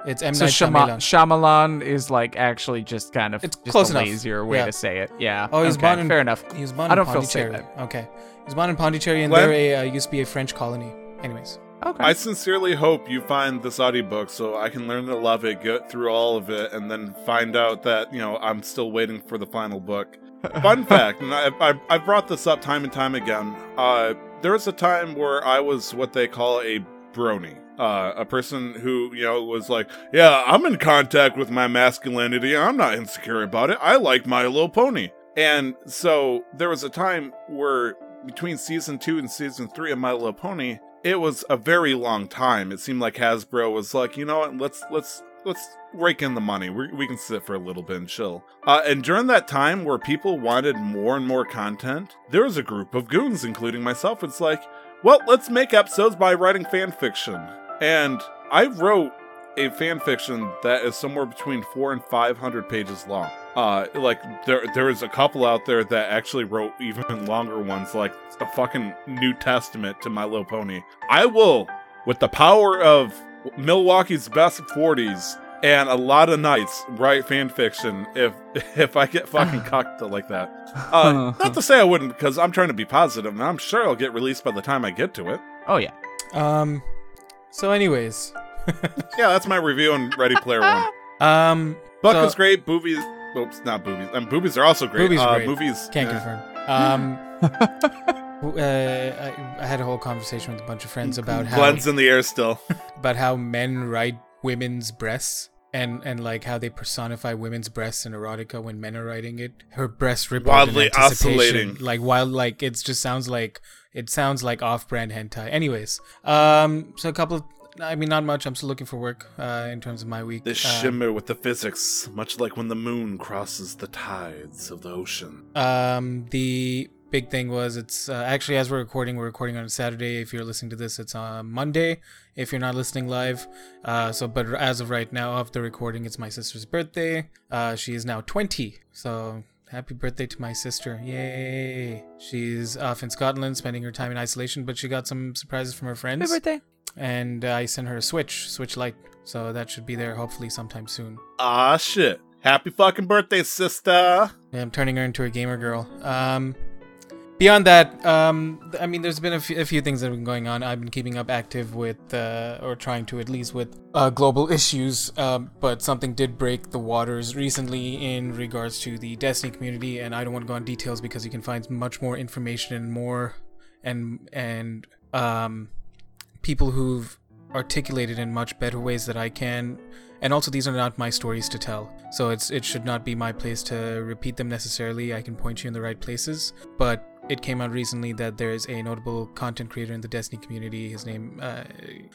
It's M So Night Shyamalan. Shyamalan is like actually just kind of It's just close a enough. lazier way Yeah. to say it. Yeah. Oh, he's okay, born in- fair enough. He was born I in don't feel safe Pondicherry. Okay, he was born in Pondicherry, and there a, uh, used to be a French colony. Anyways, Okay. I sincerely hope you find this audiobook so I can learn to love it, get through all of it, and then find out that, you know, I'm still waiting for the final book. Fun fact, and I, I, I've brought this up time and time again. Uh, there was a time where I was what they call a brony. Uh, a person who, you know, was like, yeah, I'm in contact with my masculinity. I'm not insecure about it. I like My Little Pony. And so there was a time where between season two and season three of My Little Pony, it was a very long time. It seemed like Hasbro was like, you know what, let's let's let's rake in the money. we we can sit for a little bit and chill. Uh, and during that time where people wanted more and more content, there was a group of goons, including myself. It's like, well, let's make episodes by writing fan fiction. And I wrote a fan fiction that is somewhere between four and five hundred pages long. Uh, like there, there is a couple out there that actually wrote even longer ones, like a fucking New Testament to My Little Pony. I will, with the power of Milwaukee's best forties and a lot of nights, write fan fiction if if I get fucking cocked like that. Uh, not to say I wouldn't, because I'm trying to be positive, and I'm sure I'll get released by the time I get to it. Oh yeah. Um. So, anyways, Yeah, that's my review on Ready Player One. um, Buck So- is great. Boobies, oops, not boobies. And boobies are also great. Boobies are uh, great. Movies can't eh. confirm. Um, uh, I, I had a whole conversation with a bunch of friends about how Glenn's in the air still. about how men write women's breasts and and like how they personify women's breasts in erotica when men are writing it. Her breasts rip out in Wildly oscillating. like wild like it just sounds like it sounds like off-brand hentai. Anyways, um, so a couple. I mean, not much. I'm still looking for work uh, in terms of my week. They Uh, shimmer with the physics, much like when the moon crosses the tides of the ocean. Um, the big thing was it's uh, actually as we're recording, we're recording on a Saturday. If you're listening to this, it's on Monday. If you're not listening live, uh, so but as of right now of the recording, it's my sister's birthday. Uh, she is now 20, so happy birthday to my sister! Yay! She's off in Scotland, spending her time in isolation, but she got some surprises from her friends Happy birthday. And uh, I sent her a Switch, Switch Lite, so that should be there hopefully sometime soon. Ah, shit. Happy fucking birthday, sister. Yeah, I'm turning her into a gamer girl. Um, beyond that, um, I mean, there's been a few, few things that have been going on. I've been keeping up active with, uh, or trying to at least with uh, global issues. Um, but something did break the waters recently in regards to the Destiny community, and I don't want to go on details because you can find much more information and more, and and um, people who've articulated in much better ways that I can. And also, these are not my stories to tell, so it's it should not be my place to repeat them necessarily. I can point you in the right places, but it came out recently that there is a notable content creator in the Destiny community. His name, uh,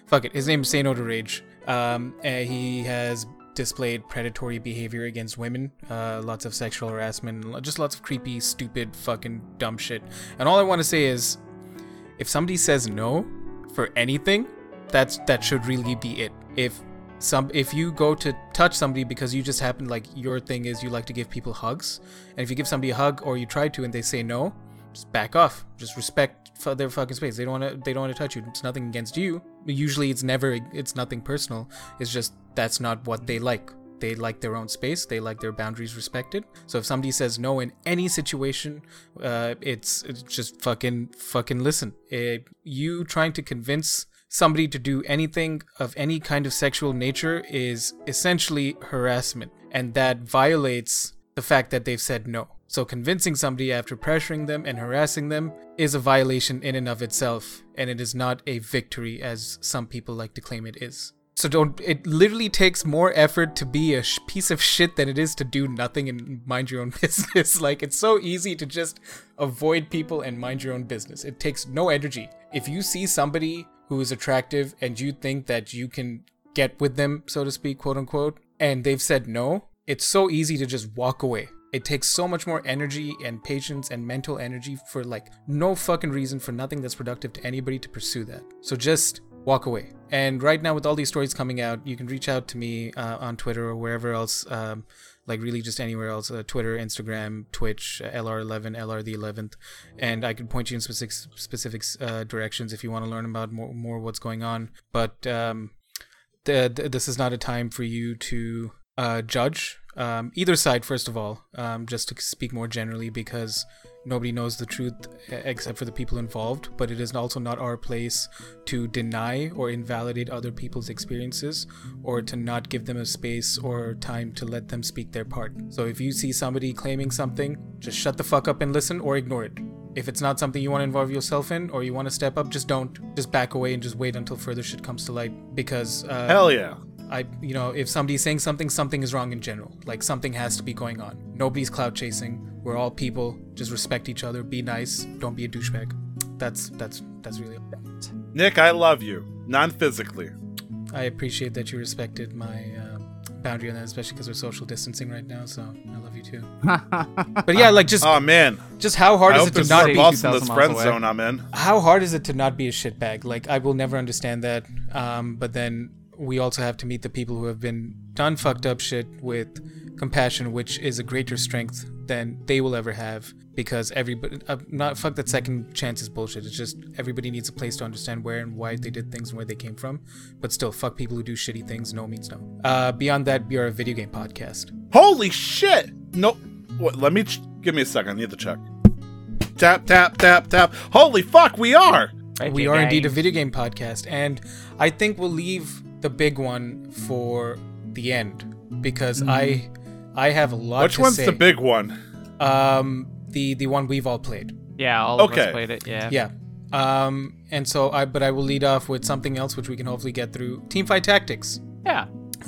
fuck it, his name is Say No to Rage. Um, and he has displayed predatory behavior against women, uh, lots of sexual harassment, just lots of creepy, stupid, fucking dumb shit. And all I want to say is, if somebody says no for anything, that's that should really be it. If some if you go to touch somebody because you just happen like your thing is you like to give people hugs, and if you give somebody a hug or you try to and they say no, just back off. Just respect their fucking space. They don't want to. They don't want to touch you. It's nothing against you. Usually, it's never. It's nothing personal. It's just that's not what they like. They like their own space. They like their boundaries respected. So if somebody says no in any situation, uh, it's, it's just fucking fucking listen. You trying to convince somebody to do anything of any kind of sexual nature is essentially harassment, and that violates the fact that they've said no. So convincing somebody after pressuring them and harassing them is a violation in and of itself, and it is not a victory as some people like to claim it is. So don't. It literally takes more effort to be a sh- piece of shit than it is to do nothing and mind your own business. like it's so easy to just avoid people and mind your own business. It takes no energy. If you see somebody who is attractive and you think that you can get with them, so to speak, quote unquote, and they've said no, it's so easy to just walk away. It takes so much more energy and patience and mental energy for like no fucking reason for nothing that's productive to anybody to pursue that. So just walk away. And right now, with all these stories coming out, you can reach out to me uh, on Twitter or wherever else, um, like really just anywhere else uh, Twitter, Instagram, Twitch, uh, LR11, LR the 11th. And I can point you in specific, specific uh, directions if you want to learn about more, more what's going on. But um, the, the, this is not a time for you to uh, judge um, either side, first of all, um, just to speak more generally, because nobody knows the truth except for the people involved. But it is also not our place to deny or invalidate other people's experiences or to not give them a space or time to let them speak their part. So if you see somebody claiming something, just shut the fuck up and listen or ignore it. If it's not something you want to involve yourself in or you want to step up, just don't. Just back away and just wait until further shit comes to light because uh, Hell yeah. I, you know, if somebody's saying something, something is wrong in general. Like something has to be going on. Nobody's cloud chasing. We're all people. Just respect each other. Be nice. Don't be a douchebag. That's that's that's really. Important. Nick, I love you. Non physically. I appreciate that you respected my uh, boundary on that, especially because we're social distancing right now. So I love you too. But yeah, like just Oh man. just how hard I is it to not be? boss in 2,000 this miles friend away. zone I'm in. How hard is it to not be a shitbag? Like I will never understand that. Um, but then we also have to meet the people who have been done fucked up shit with compassion, which is a greater strength than they will ever have. Because everybody, uh, not fuck that second chance is bullshit. It's just everybody needs a place to understand where and why they did things and where they came from. But still, fuck people who do shitty things. No means no. Uh, beyond that, we are a video game podcast. Holy shit! No, what, let me ch- give me a second. I need to check. Tap tap tap tap. Holy fuck, we are. Right, we Jay are indeed a video game podcast, and I think we'll leave the big one for the end because I I have a lot Which to one's say. the big one? Um, the the one we've all played. Yeah, all of Okay. us played it. Yeah. Yeah. Um, and so I but I will lead off with something else which we can hopefully get through. Teamfight Tactics. Yeah.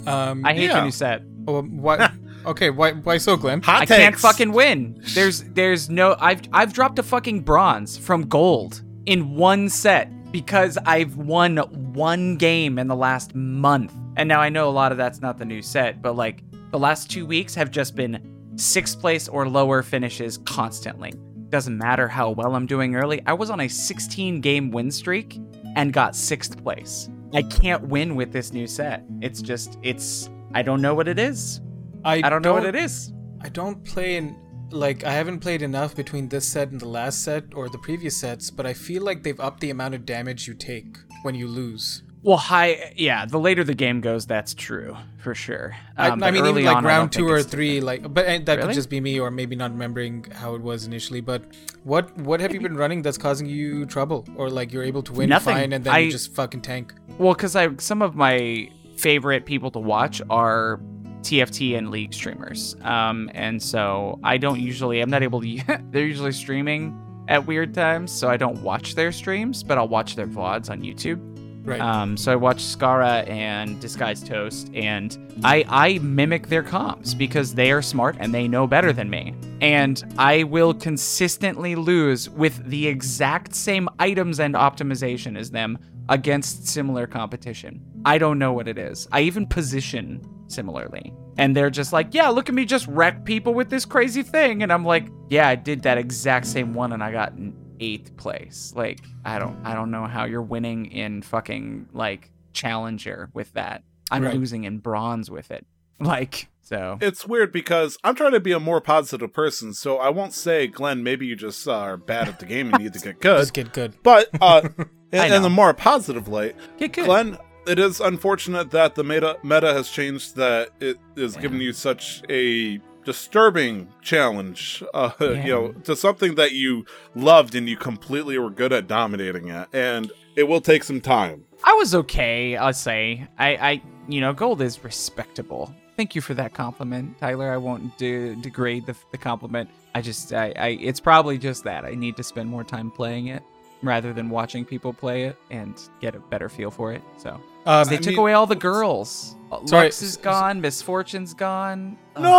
Um, I hate Yeah. the new set. oh, what? okay, why why so, Glenn? Hot I can't fucking win. There's there's no I've I've dropped a fucking bronze from gold in one set because I've won one game in the last month. And now I know a lot of that's not the new set, but like the last 2 weeks have just been 6th place or lower finishes constantly. Doesn't matter how well I'm doing early. I was on a 16 game win streak and got 6th place. I can't win with this new set. It's just it's I don't know what it is. I don't know what it is. I don't play in like I haven't played enough between this set and the last set or the previous sets, but I feel like they've upped the amount of damage you take when you lose. Well, high, yeah. The later the game goes, that's true for sure. I, Um, I but mean, even like on, round two or three, like, but and that Really? could just be me or maybe not remembering how it was initially. But what what have you been running that's causing you trouble, or like you're able to win Nothing. fine and then I- you just fucking tank? Well, because I some of my favorite people to watch are TFT and League streamers, um, and so I don't usually. I'm not able to. they're usually streaming at weird times, so I don't watch their streams, but I'll watch their VODs on YouTube. Right. Um, so I watch Scarra and Disguised Toast, and I I mimic their comps because they are smart and they know better than me. And I will consistently lose with the exact same items and optimization as them against similar competition. I don't know what it is. I even position similarly. And they're just like, yeah, look at me just wreck people with this crazy thing. And I'm like, yeah, I did that exact same one and I got in eighth place. Like, I don't I don't know how you're winning in fucking like challenger with that. I'm Right. losing in bronze with it. Like, so It's weird because I'm trying to be a more positive person, so I won't say, Glenn, maybe you just uh, are bad at the game and need to get good. just get good. But uh, in, I in know. a more positive light, get good. Glenn, it is unfortunate that the meta meta has changed. That it is giving you such a disturbing challenge. Uh, Yeah. You know, to something that you loved and you completely were good at dominating it, and it will take some time. I was okay, I'll say. I, I, you know, gold is respectable. Thank you for that compliment, Tyler. I won't de- degrade the, the compliment. I just, I, I, it's probably just that. I need to spend more time playing it rather than watching people play it and get a better feel for it. So Um, they I took mean, away all the girls. Sorry, Lux is s- gone. Miss Fortune's gone. Uh, No.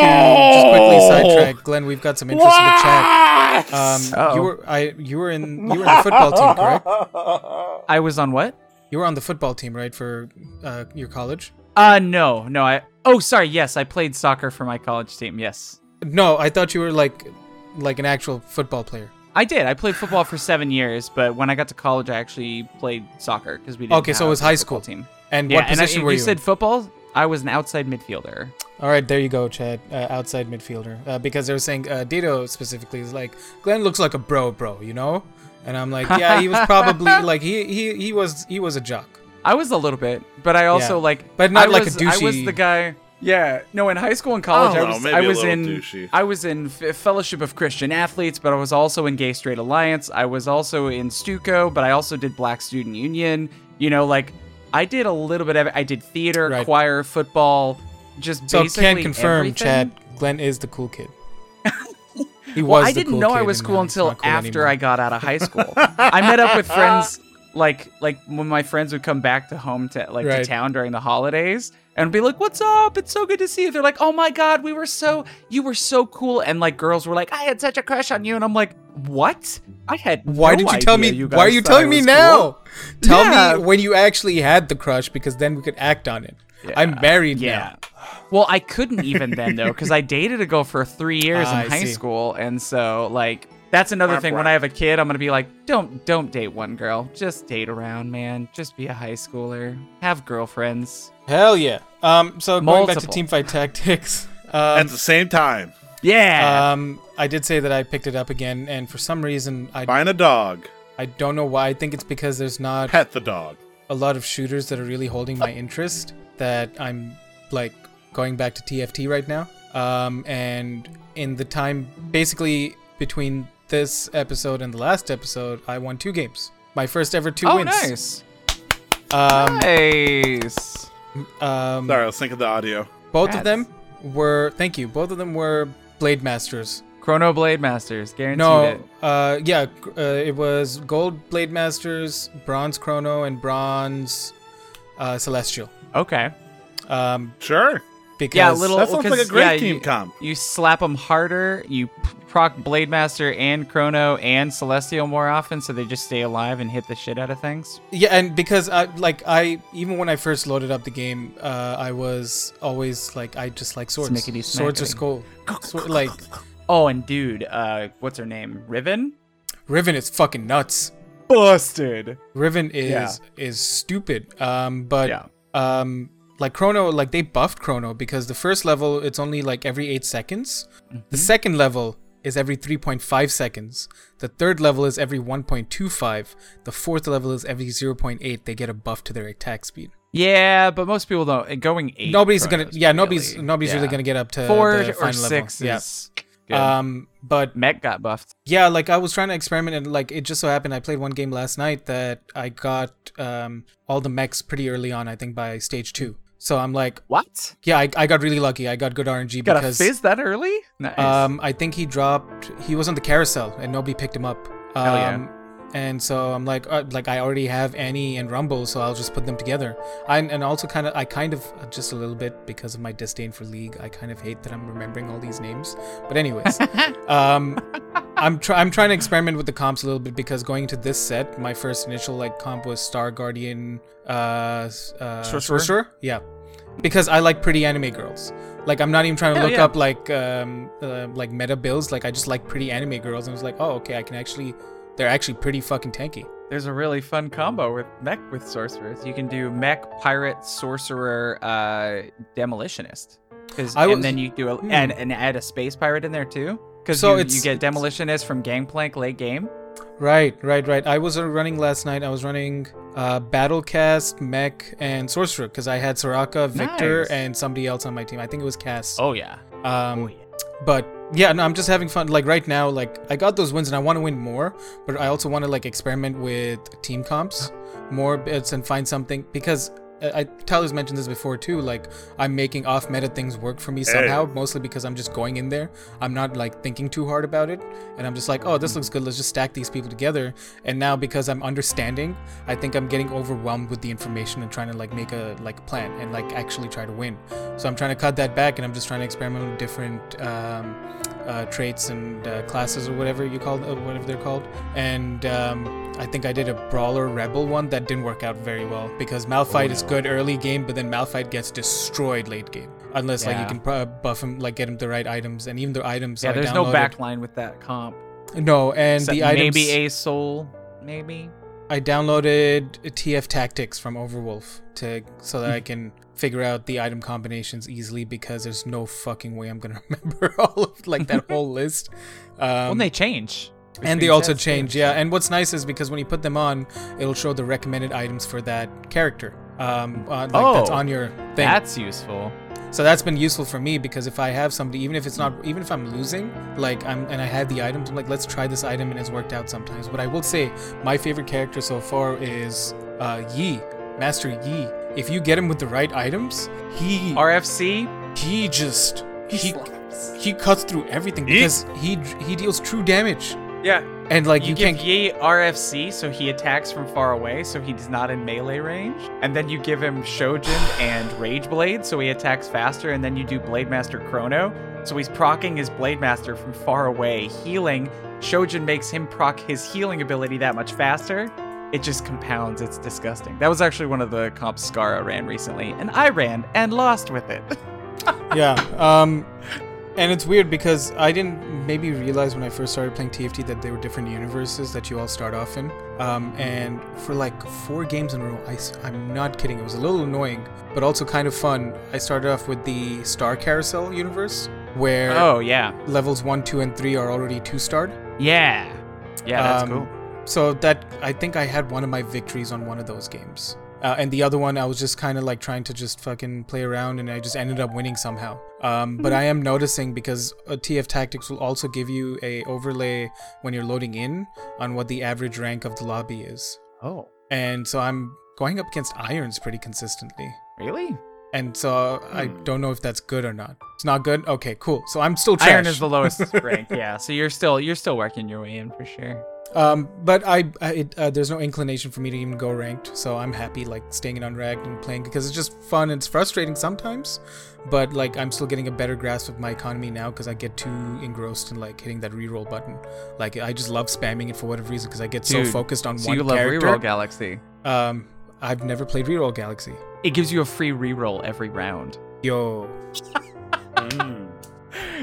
to just quickly sidetrack, Glenn. We've got some interest in the chat. Um, you were I you were in you were in the football team, correct? I was on what? You were on the football team, right, for uh, your college? Uh, no, no. I. Oh, sorry. Yes, I played soccer for my college team. Yes. No, I thought you were like like an actual football player. I did. I played football for seven years, but when I got to college, I actually played soccer because we didn't. Okay, so it was a high school. team. And Yeah, what and I, position you were you? said football. I was an outside midfielder. All right, there you go, Chad. Uh, outside midfielder, uh, because they were saying uh, Dito specifically is like Glenn looks like a bro, bro, you know. And I'm like, yeah, he was probably like he he he was he was a jock. I was a little bit, but I also Yeah. like. But not I like a was, I was the guy. Yeah, no. In high school and college, oh. I I, was know, maybe I a was in douchey. I was in F- Fellowship of Christian Athletes, but I was also in Gay Straight Alliance. I was also in Stuco, but I also did Black Student Union. You know, like I did a little bit of it. I did theater, Right. choir, football, just So basically can confirm, everything. Chad. Glenn is the cool kid. He Well, was I the didn't cool know I was cool until cool after anymore. I got out of high school. I met up with friends like like when my friends would come back to home to like Right. to town during the holidays and be like, "What's up? It's so good to see you." They're like, "Oh my god, we were so you were so cool," and like girls were like, "I had such a crush on you," and I'm like, "What? I had Why no did you tell me? You why are you telling me now? cool." Tell Yeah. me when you actually had the crush, because then we could act on it. I'm married Yeah. now. Well, I couldn't even then though, because I dated a girl for three years Ah, in I high see. school, and so like that's another thing. When I have a kid, I'm gonna be like, don't don't date one girl, just date around, man. Just be a high schooler, have girlfriends. Hell yeah. Um. So going back to Multiple. teamfight tactics. At Um, the same time, Yeah. um. I did say that I picked it up again, and for some reason, I find a dog, I don't know why. I think it's because there's not pet the dog. a lot of shooters that are really holding my interest that I'm like going back to TFT right now. Um, and in the time basically between this episode and the last episode, I won two games. My first ever two oh, wins. nice. Um, Nice. Um, Sorry, I was thinking of the audio. both of them were thank you. Both of them were Blade Masters. Chrono Blade Masters, guaranteed No, it. uh, yeah, uh, it was Gold Blade Masters, Bronze Chrono, and Bronze uh, Celestial. Okay. Um, Sure. Because Yeah, a little. That sounds like a 'cause, great yeah, team you, comp. You slap them harder. You p- proc Blade Master and Chrono and Celestial more often, so they just stay alive and hit the shit out of things. Yeah, and because I like I even when I first loaded up the game, uh, I was always like I just like swords. Smickety Swords are smackety. skull. Sword, like Oh, and dude, uh, what's her name? Riven. Riven is fucking nuts. Busted. Riven is Yeah. is stupid. Um, but Yeah. um, like Chrono, like they buffed Chrono because the first level it's only like every eight seconds. Mm-hmm. The second level is every 3.5 seconds. The third level is every 1.25. The fourth level is every 0.8. They get a buff to their attack speed. Yeah, but most people don't. Going eight. nobody's gonna yeah nobody's really. nobody's really Yeah. gonna get up to four or final six level. Yeah. good. Um, but Mech got buffed. yeah, like I was trying to experiment, and like it just so happened I played one game last night that I got um all the mechs pretty early on. I think by stage two. So I'm like, What? yeah, I, I got really lucky. I got good RNG Got a because fizz that early? Nice. um I think he dropped he was on the carousel and nobody picked him up. Um, Hell yeah. And so I'm like, uh, like I already have Annie and Rumble, so I'll just put them together. I, and also kind of, I kind of uh, just a little bit because of my disdain for League. I kind of hate that I'm remembering all these names. But anyways, um, I'm try- I'm trying to experiment with the comps a little bit because going into this set, my first initial like comp was Star Guardian, uh, uh, Sorcerer? Sorcerer. Yeah, because I like pretty anime girls. Like I'm not even trying to Hell look yeah. up like um uh, like meta builds. Like I just like pretty anime girls, and I was like, oh okay, I can actually. They're actually pretty fucking tanky. There's a really fun combo with mech with sorcerers. You can do mech, pirate, sorcerer, uh, demolitionist. 'Cause- I was- and then you do a, Hmm. and, and add a space pirate in there too. Because So you, you get demolitionist from Gangplank late game. Right, right, right. I was running last night. I was running uh, Battlecast, Mech, and Sorcerer because I had Soraka, Viktor, Nice. and somebody else on my team. I think it was Cass. Oh yeah. um, oh yeah. but yeah, no, I'm just having fun. Like right now, like I got those wins and I want to win more, but I also want to like experiment with team comps more bits and find something because I, I Tyler's mentioned this before too. Like I'm making off meta things work for me somehow, mostly because I'm just going in there. I'm not like thinking too hard about it, and I'm just like, oh, this looks good. Let's just stack these people together. And now because I'm understanding, I think I'm getting overwhelmed with the information and trying to like make a like plan and like actually try to win. So I'm trying to cut that back, and I'm just trying to experiment with different. Um, uh, traits and uh, classes or whatever you call uh, whatever they're called. And um, I think I did a brawler rebel one that didn't work out very well because Malphite is good early game, but then Malphite gets destroyed late game unless like you can pro- buff him, like get him the right items, and even the items. Yeah, there's no downloaded- backline with that comp. No, and Except the items. maybe a soul, maybe. I downloaded TF Tactics from Overwolf to so that I can figure out the item combinations easily because there's no fucking way I'm gonna remember all of like that whole list. Um, well, they change. and they between also change yeah and what's nice is because when you put them on it'll show the recommended items for that character um uh, like that's Oh, on your thing That's useful. so that's been useful for me because if i have somebody even if it's not even if i'm losing like i'm and i had the items i'm like let's try this item and it's worked out sometimes but i will say my favorite character so far is uh yi master yi if you get him with the right items he RFC. he just he slaps. he cuts through everything Yi? because he he deals true damage Yeah, and like you, you, give can't. Yi RFC, so he attacks from far away, so he's not in melee range. And then you give him Shojin and Rage Blade, so he attacks faster. And then you do Blade Master Chrono, so he's procking his Blade Master from far away, healing. Shojin makes him proc his healing ability that much faster. It just compounds. It's disgusting. That was actually one of the comps Scarra ran recently, and I ran and lost with it. yeah. Um, and it's weird because I didn't maybe realize when I first started playing TFT that there were different universes that you all start off in. Um, and for like four games in a row, I, am not kidding. It was a little annoying, but also kind of fun. I started off with the Star Carousel universe, where oh yeah, levels one, two, and three are already two starred. Yeah, yeah, that's Um, cool. So that I think I had one of my victories on one of those games. Uh, and the other one, I was just kind of like trying to just fucking play around, and I just ended up winning somehow. Um, but I am noticing because uh, TF Tactics will also give you a overlay when you're loading in on what the average rank of the lobby is, Oh, and so I'm going up against irons pretty consistently. really? And so I Hmm. don't know if that's good or not. It's not good. Okay, cool. So I'm still trash. Iron is the lowest rank, yeah. So you're still you're still working your way in for sure. Um, but I, I it, uh, there's no inclination for me to even go ranked, so I'm happy like staying in unranked and playing because it's just fun. It's frustrating sometimes, but like I'm still getting a better grasp of my economy now because I get too engrossed in like hitting that reroll button. Like I just love spamming it for whatever reason because I get so focused on So one you love character. Reroll Galaxy. Um, I've never played Reroll Galaxy. It gives you a free reroll every round. Yo, Mm.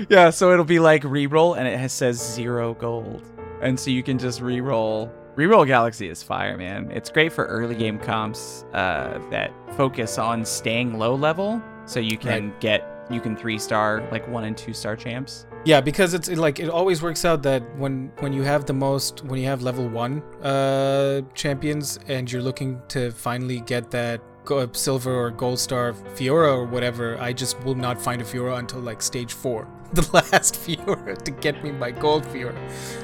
Yeah, so it'll be like reroll and it has, says zero gold. And so you can just reroll. Reroll Galaxy is fire, man. It's great for early game comps uh, that focus on staying low level. So you can get, you can three star, like one and two star champs. Yeah, because it's it, like it always works out that when when you have the most when you have level one uh champions and you're looking to finally get that silver or gold star Fiora or whatever, I just will not find a Fiora until like stage four, the last Fiora to get me my gold Fiora.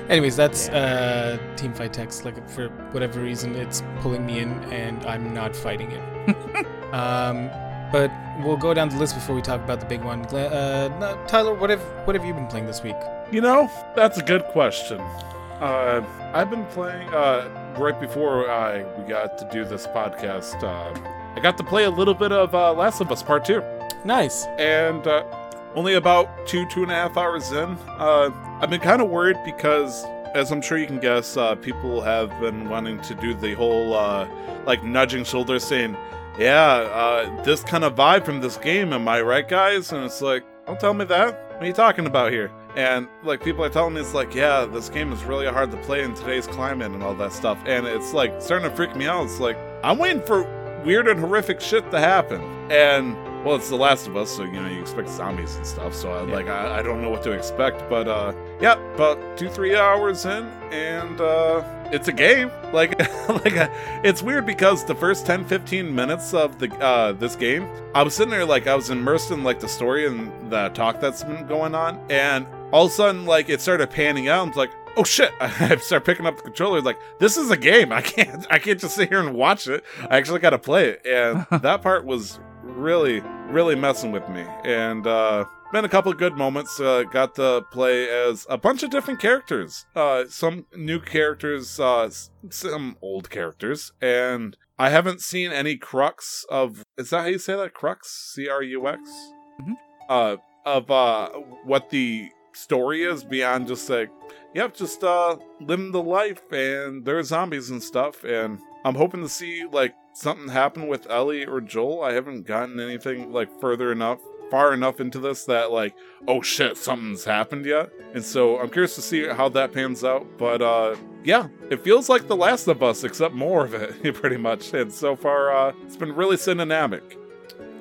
Anyways, that's uh team fight text. Like for whatever reason, it's pulling me in and I'm not fighting it. um, but we'll go down the list before we talk about the big one. Uh, Tyler, what have what have you been playing this week? You know, that's a good question. Uh, I've been playing uh, right before I we got to do this podcast. Uh, I got to play a little bit of uh, Last of Us Part Two, Nice. and uh, only about two two and a half hours in. Uh, I've been kind of worried because, as I'm sure you can guess, uh, people have been wanting to do the whole uh, like nudging shoulders, saying, "Yeah, uh, this kind of vibe from this game." Am I right, guys? And it's like, don't tell me that. What are you talking about here? And like people are telling me, it's like, yeah, this game is really hard to play in today's climate and all that stuff. And it's like starting to freak me out. It's like I'm waiting for weird and horrific shit to happen. And well, it's The Last of Us, so you know you expect zombies and stuff. So I, Yeah. like I, I don't know what to expect, but uh, yeah, about two three hours in, and uh, it's a game. Like like uh it's weird because the first 10 15 minutes of the uh, this game, I was sitting there like I was immersed in like the story and the talk that's been going on, and all of a sudden like it started panning out. It's like oh shit. I start picking up the controller. Like this is a game. I can't i can't just sit here and watch it. I actually gotta play it. And that part was really really messing with me. And uh been a couple of good moments. Uh got to play as a bunch of different characters. Uh some new characters uh some old characters. And i haven't seen any crux of is that how you say that? Crux? C-r-u-x Mhm. uh of uh what the story is beyond just like yep, just uh living the life and there's zombies and stuff. And I'm hoping to see like something happen with Ellie or Joel. I haven't gotten anything like further enough far enough into this that like oh shit something's happened yet. And so i'm curious to see how that pans out. But uh yeah it feels like the last of us except more of it pretty much. And so far uh it's been really cinematic.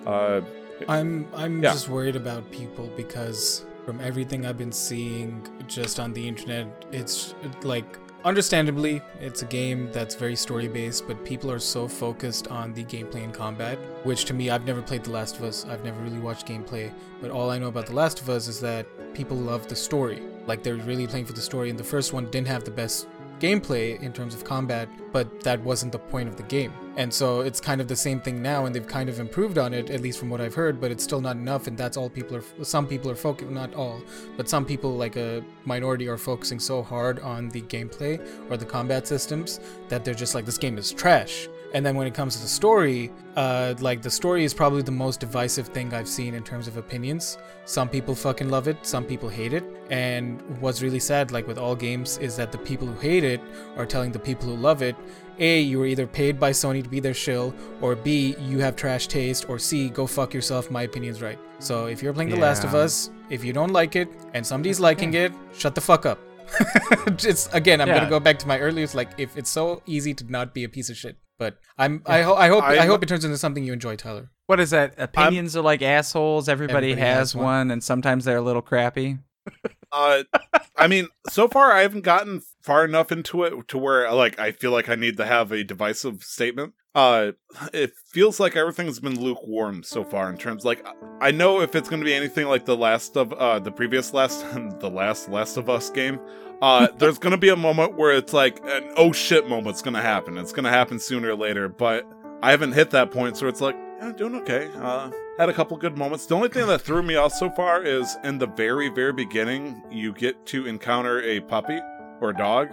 Uh I'm I'm Yeah. just worried about people because from everything I've been seeing just on the internet, it's like understandably it's a game that's very story based, but people are so focused on the gameplay and combat, which to me I've never played The Last of Us. I've never really watched gameplay, but all I know about The Last of Us is that people love the story. Like they're really playing for the story and the first one didn't have the best gameplay in terms of combat, but that wasn't the point of the game. And so it's kind of the same thing now, and they've kind of improved on it, at least from what I've heard. But it's still not enough, and that's all people are. Some people are focusing, not all, but some people, like a minority, are focusing so hard on the gameplay or the combat systems that they're just like, this game is trash. And then when it comes to the story, uh, like the story is probably the most divisive thing I've seen in terms of opinions. Some people fucking love it, some people hate it. And what's really sad, like with all games, is that the people who hate it are telling the people who love it, A, you were either paid by Sony to be their shill, or B, you have trash taste, or C, go fuck yourself, my opinion's right. So if you're playing The Last of Us, if you don't like it, and somebody's liking it, shut the fuck up. it's again, I'm Yeah. gonna go back to my earlier. It's like if it's so easy to not be a piece of shit, but I'm I, ho- I hope I, I'm- hope it turns into something you enjoy, Tyler. What is that? Opinions are like assholes. Everybody, Everybody has, has one. one. and sometimes they're a little crappy. Uh, I mean, so far I haven't gotten far enough into it to where like I feel like I need to have a divisive statement. Uh, it feels like everything's been lukewarm so far in terms like I know if it's going to be anything like the last of uh the previous last the last Last of Us game. Uh, there's gonna be a moment where it's like an oh shit moment's gonna happen. It's gonna happen sooner or later, but I haven't hit that point, so it's like, yeah, doing okay. Uh, had a couple good moments. The only thing that threw me off so far is in the very, very beginning, you get to encounter a puppy or a dog,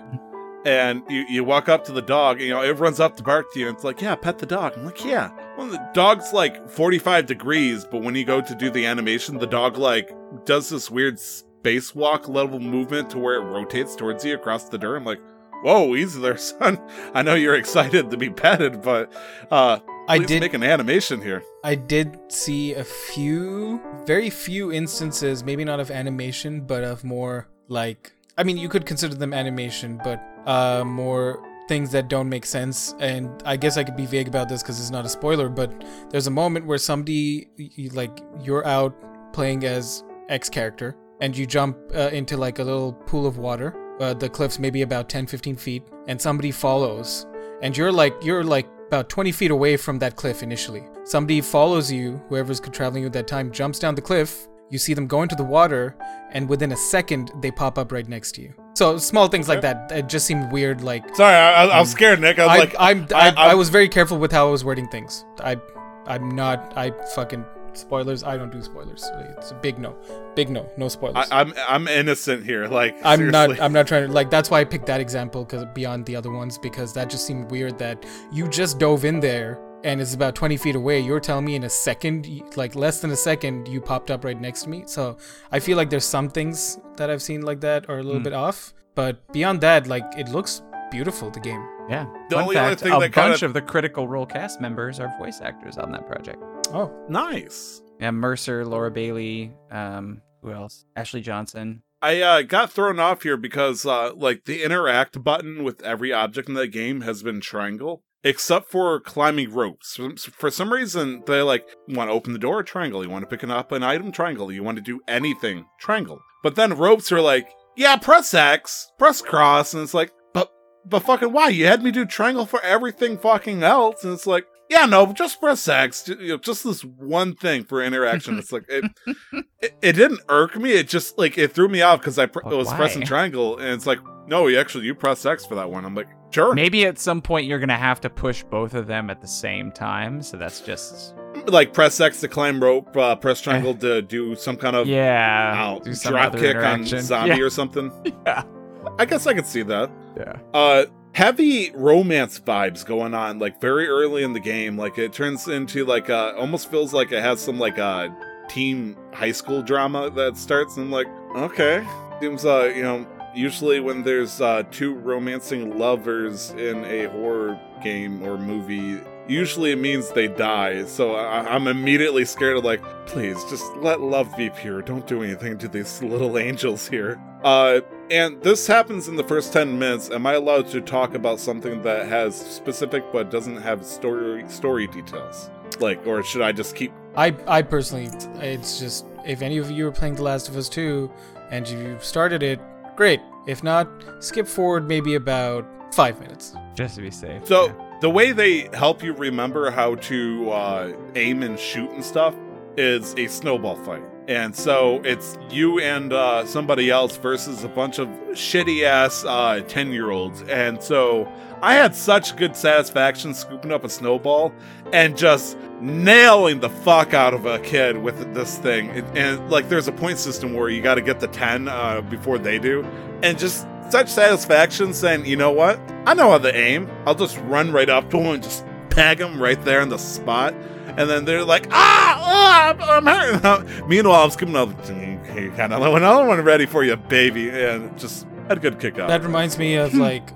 and you, you walk up to the dog, and, you know, it runs up to bark to you, and it's like, yeah, pet the dog. I'm like, yeah. Well, the dog's like 45 degrees, but when you go to do the animation, the dog like does this weird spacewalk level movement to where it rotates towards you across the dirt. I'm like, whoa, easy there, son. I know you're excited to be petted, but uh, I did make an animation here. I did see a few, very few instances, maybe not of animation, but of more like, I mean, you could consider them animation, but uh, more things that don't make sense. And I guess I could be vague about this because it's not a spoiler, but there's a moment where somebody, you, like, you're out playing as X character and you jump uh, into like a little pool of water. Uh, the cliff's maybe about 10, 15 feet, and somebody follows and you're like you're like about 20 feet away from that cliff initially somebody follows you whoever's traveling you at that time jumps down the cliff you see them go into the water and within a second they pop up right next to you so small things like that it just seemed weird like Sorry, I, I, I was scared, Nick. I was I, like, I'm, I, I- I was very careful with how I was wording things. I, I'm not. I fucking spoilers. I don't do spoilers. It's a big no. Big no. No spoilers. I, I'm I'm innocent here. Like, I'm seriously. not. I'm not trying to like. That's why I picked that example because beyond the other ones, because that just seemed weird that you just dove in there and it's about 20 feet away. You're telling me in a second, like less than a second, you popped up right next to me. So I feel like there's some things that I've seen like that are a little Hmm. bit off, but beyond that, like it looks beautiful. The game. Yeah. The Fun only other thing a that kinda- bunch of the Critical Role cast members are voice actors on that project. Oh, nice. Yeah, Mercer, Laura Bailey, um, who else? Ashley Johnson. I uh, got thrown off here because uh, like the interact button with every object in the game has been triangle, except for climbing ropes. For- some reason, they like want to open the door, triangle. You want to pick up an item, triangle. You want to do anything, triangle. But then ropes are like, yeah, press X, press cross, and it's like, but but fucking why? You had me do triangle for everything fucking else, and it's like. Yeah, no, just press X. You know, Just this one thing for interaction. It's like it, it, it didn't irk me. It just like it threw me off because I pr- was why? pressing triangle, and it's like, no, you actually you press X for that one. I'm like, sure. Maybe at some point you're gonna have to push both of them at the same time. So that's just Like press X to climb rope, uh, press triangle to do some kind of yeah. some drop kick on zombie Yeah. or something. Yeah. I guess I could see that. Yeah. Uh, heavy romance vibes going on, like very early in the game. Like it turns into like uh, almost feels like it has some like uh team high school drama that starts. And I'm like, okay, seems uh you know usually when there's uh two romancing lovers in a horror game or movie. Usually it means they die, so I- I'm immediately scared of like, please just let love be pure. Don't do anything to these little angels here. Uh, and this happens in the first 10 minutes. Am I allowed to talk about something that has specific but doesn't have story story details? Like, or should I just keep. I I personally, it's just if any of you are playing The Last of Us 2 and you started it, great. If not, skip forward maybe about five minutes. Just to be safe. So, yeah. the way they help you remember how to uh, aim and shoot and stuff is a snowball fight. And so it's you and uh, somebody else versus a bunch of shitty ass 10 year olds. And so I had such good satisfaction scooping up a snowball and just nailing the fuck out of a kid with this thing. And, and like, there's a point system where you got to get the 10 uh, before they do. And just such satisfaction saying, you know what? I know how to aim. I'll just run right up to him and just peg him right there in the spot. And then they're like, ah, ah I'm, I'm hurting. Meanwhile, I'm skipping up. Hey, kind of another one ready for you, baby. And just had a good kick out. That reminds me of like,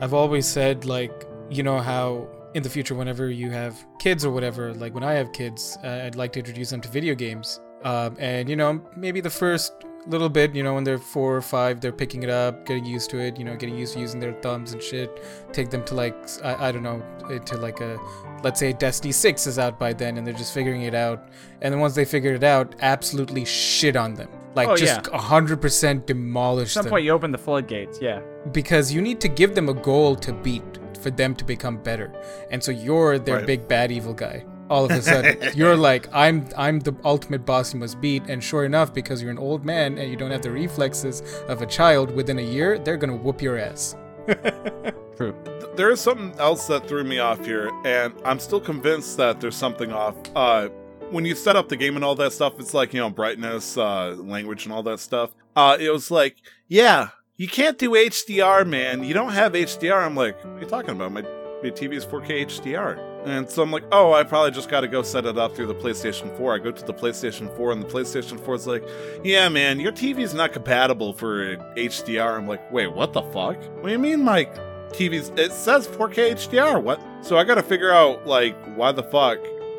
I've always said, like, you know, how in the future, whenever you have kids or whatever, like when I have kids, uh, I'd like to introduce them to video games. Um, and, you know, maybe the first little bit, you know, when they're four or five, they're picking it up, getting used to it, you know, getting used to using their thumbs and shit. Take them to like, I, I don't know, eh, to like a, let's say Destiny 6 is out by then and they're just figuring it out. And then once they figure it out, absolutely shit on them. Like Oh, just yeah. 100% demolish At some them. point, you open the floodgates. Yeah. because you need to give them a goal to beat for them to become better. And so you're their Right. big bad evil guy. All of a sudden, you're like, I'm I'm the ultimate boss you must beat. And sure enough, because you're an old man and you don't have the reflexes of a child, within a year they're gonna whoop your ass. True. there is something else that threw me off here, and I'm still convinced that there's something off. Uh, when you set up the game and all that stuff, it's like you know brightness, uh, language, and all that stuff. Uh, it was like, yeah, you can't do HDR, man. You don't have HDR. I'm like, what are you talking about? My my TV is 4K HDR. And so I'm like, oh, I probably just got to go set it up through the PlayStation 4. I go to the PlayStation 4, and the PlayStation 4 is like, yeah, man, your TV's not compatible for HDR. I'm like, wait, what the fuck? What do you mean, my TV's? It says 4K HDR. What? So I got to figure out like why the fuck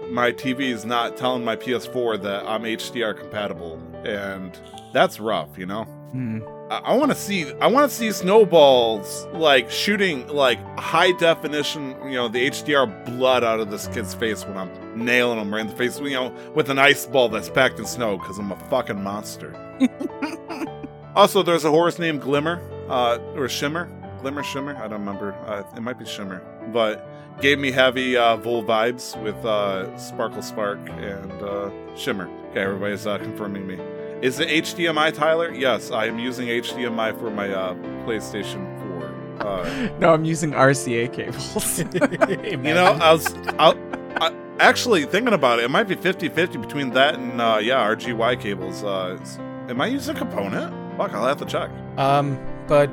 my TV is not telling my PS4 that I'm HDR compatible, and that's rough, you know. Hmm. I, I want to see I want to see snowballs like shooting like high definition, you know, the HDR blood out of this kid's face when I'm nailing him right in the face, you know, with an ice ball that's packed in snow because I'm a fucking monster. also, there's a horse named Glimmer, uh, or Shimmer, Glimmer Shimmer. I don't remember. Uh, it might be Shimmer, but gave me heavy uh, Vol vibes with uh, Sparkle Spark and uh, Shimmer. Okay, everybody's uh, confirming me. Is it HDMI, Tyler? Yes, I am using HDMI for my uh, PlayStation 4. Uh, No, I'm using RCA cables. you know, I was I'll, I, actually thinking about it. It might be 50-50 between that and uh, yeah, RGY cables. Uh, am I using a component? Fuck, I'll have to check. Um, but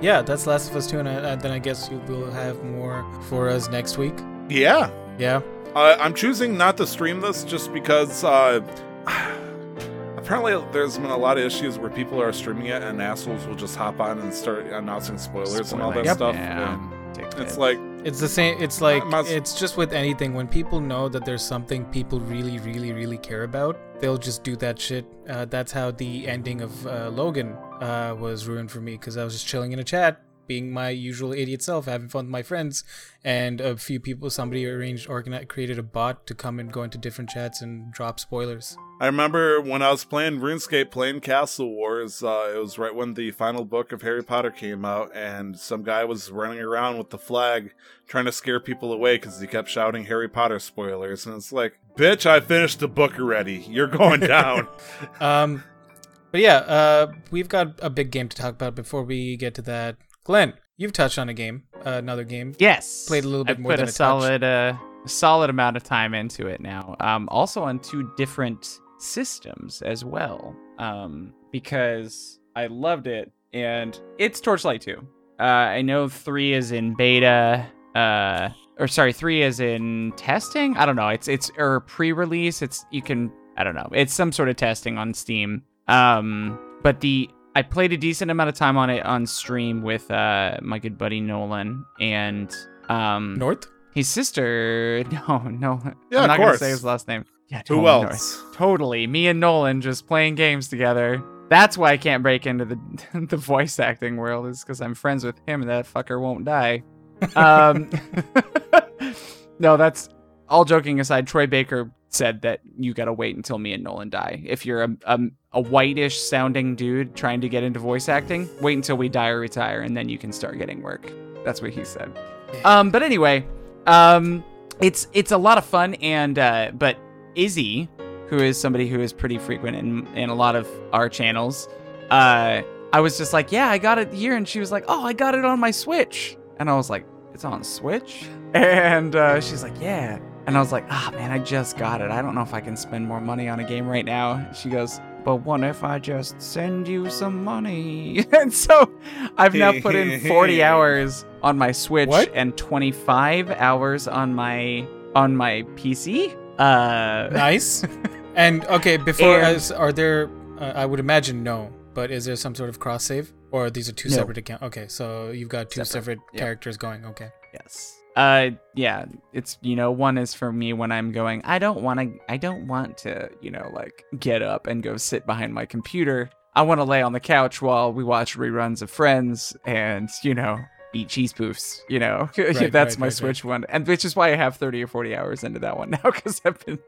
yeah, that's Last of Us 2, and uh, then I guess you will have more for us next week. Yeah, Yeah. uh, I'm choosing not to stream this just because. Apparently, there's been a lot of issues where people are streaming it and assholes will just hop on and start announcing spoilers and all that Spoilers. stuff. Yeah. and It's that. like, It's the same. It's like must- it's just with anything. When people know that there's something people really, really, really care about, they'll just do that shit. Uh, that's how the ending of uh, Logan uh, was ruined for me because I was just chilling in a chat, being my usual idiot self, having fun with my friends, and a few people, somebody arranged, organized, created a bot to come and go into different chats and drop spoilers. I remember when I was playing RuneScape, playing Castle Wars. Uh, it was right when the final book of Harry Potter came out, and some guy was running around with the flag, trying to scare people away because he kept shouting Harry Potter spoilers. And it's like, bitch, I finished the book already. You're going down. Um, but yeah, uh, we've got a big game to talk about before we get to that. Glenn, you've touched on a game, uh, another game. Yes. Played a little bit I've more put than a a touch. solid, uh, a solid amount of time into it now. Um, also on two different systems as well. Um, because I loved it, and it's Torchlight 2. Uh, I know three is in beta. Uh, or sorry, three is in testing. I don't know. It's it's or pre-release. It's you can I don't know. It's some sort of testing on Steam. Um, but the I played a decent amount of time on it on stream with uh my good buddy Nolan and um North? his sister. No, no, Yeah, I'm not gonna say his last name. Yeah, Who totally North. else? Totally, me and Nolan just playing games together. That's why I can't break into the the voice acting world is because I'm friends with him and that fucker won't die. Um, no, that's all joking aside. Troy Baker said that you gotta wait until me and Nolan die. If you're a, a a whitish sounding dude trying to get into voice acting, wait until we die or retire, and then you can start getting work. That's what he said. Um, but anyway, um, it's it's a lot of fun, and uh, but Izzy, who is somebody who is pretty frequent in in a lot of our channels, uh, I was just like, yeah, I got it here, and she was like, oh, I got it on my Switch, and I was like, it's on Switch, and uh, she's like, yeah, and I was like, ah, man, I just got it. I don't know if I can spend more money on a game right now. She goes, but what if I just send you some money? and so I've now put in 40 hours on my Switch What? and 25 hours on my on my PC. Uh Nice. and okay, before And- as are there? Uh, I would imagine no, but is there some sort of cross save, or these are two No. separate accounts? Okay, so you've got two Separate, separate yeah. characters going. Okay. Yes. Uh yeah, it's you know, one is for me when I'm going, I don't want to I don't want to, you know, like get up and go sit behind my computer. I want to lay on the couch while we watch reruns of Friends and, you know, eat cheese poofs, you know. Right, That's right, my right, Switch one. And which is why I have 30 or 40 hours into that one now cuz I've been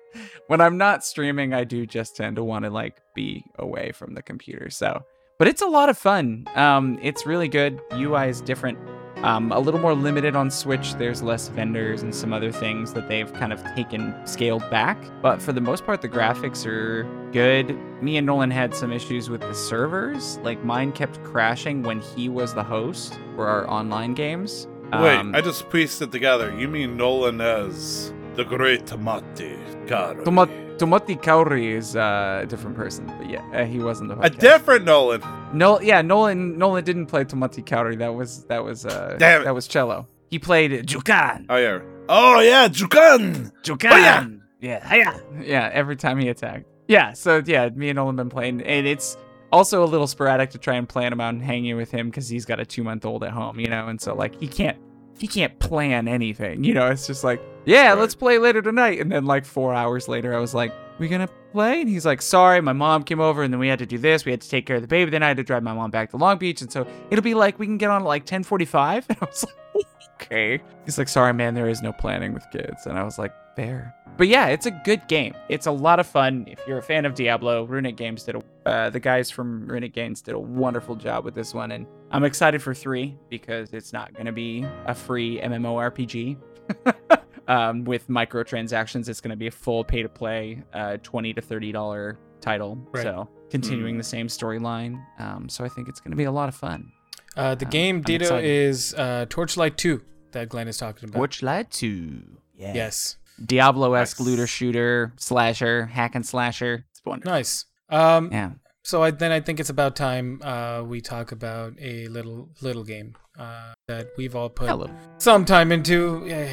when I'm not streaming, I do just tend to want to like be away from the computer. So, but it's a lot of fun. Um it's really good. UI is different um, a little more limited on Switch. There's less vendors and some other things that they've kind of taken scaled back. But for the most part, the graphics are good. Me and Nolan had some issues with the servers. Like mine kept crashing when he was the host for our online games. Wait, Um, I just pieced it together. You mean Nolan as the great Tomati Caro. Tomat- Tomati Kauri is uh, a different person, but yeah, uh, he wasn't the A different Nolan. No, yeah, Nolan. Nolan didn't play Tomati Kauri. That was that was uh, Damn it. that was cello. He played Jukan. Oh yeah. Oh yeah, Jukan. Jukan. Yeah, hiya. Yeah, every time he attacked. Yeah, so yeah, me and Nolan been playing, and it's also a little sporadic to try and plan him out and hanging with him because he's got a two month old at home, you know, and so like he can't he can't plan anything, you know. It's just like, yeah, Right. let's play later tonight, and then like four hours later, I was like, we gonna play? And he's like, sorry, my mom came over, and then we had to do this. We had to take care of the baby. Then I had to drive my mom back to Long Beach, and so it'll be like we can get on at like ten forty five. And I was like, okay. He's like, sorry, man, there is no planning with kids. And I was like, fair. But yeah, it's a good game. It's a lot of fun. If you're a fan of Diablo, Runic Games did a, uh, the guys from Runic Games did a wonderful job with this one. And I'm excited for three because it's not going to be a free MMORPG. um, with microtransactions, it's going to be a full pay to play, uh, 20 to $30 title. Right. So continuing the same storyline. Um, so I think it's going to be a lot of fun. Uh, the Um, game I'm Dito is uh, Torchlight 2 that Glenn is talking about. Torchlight 2. Yeah. Yes. Diablo esque Nice. looter shooter, slasher, hack and slasher. It's wonderful. Nice. Um, Yeah. So I, then I think it's about time uh, we talk about a little little game uh, that we've all put Hello. some time into. Eh,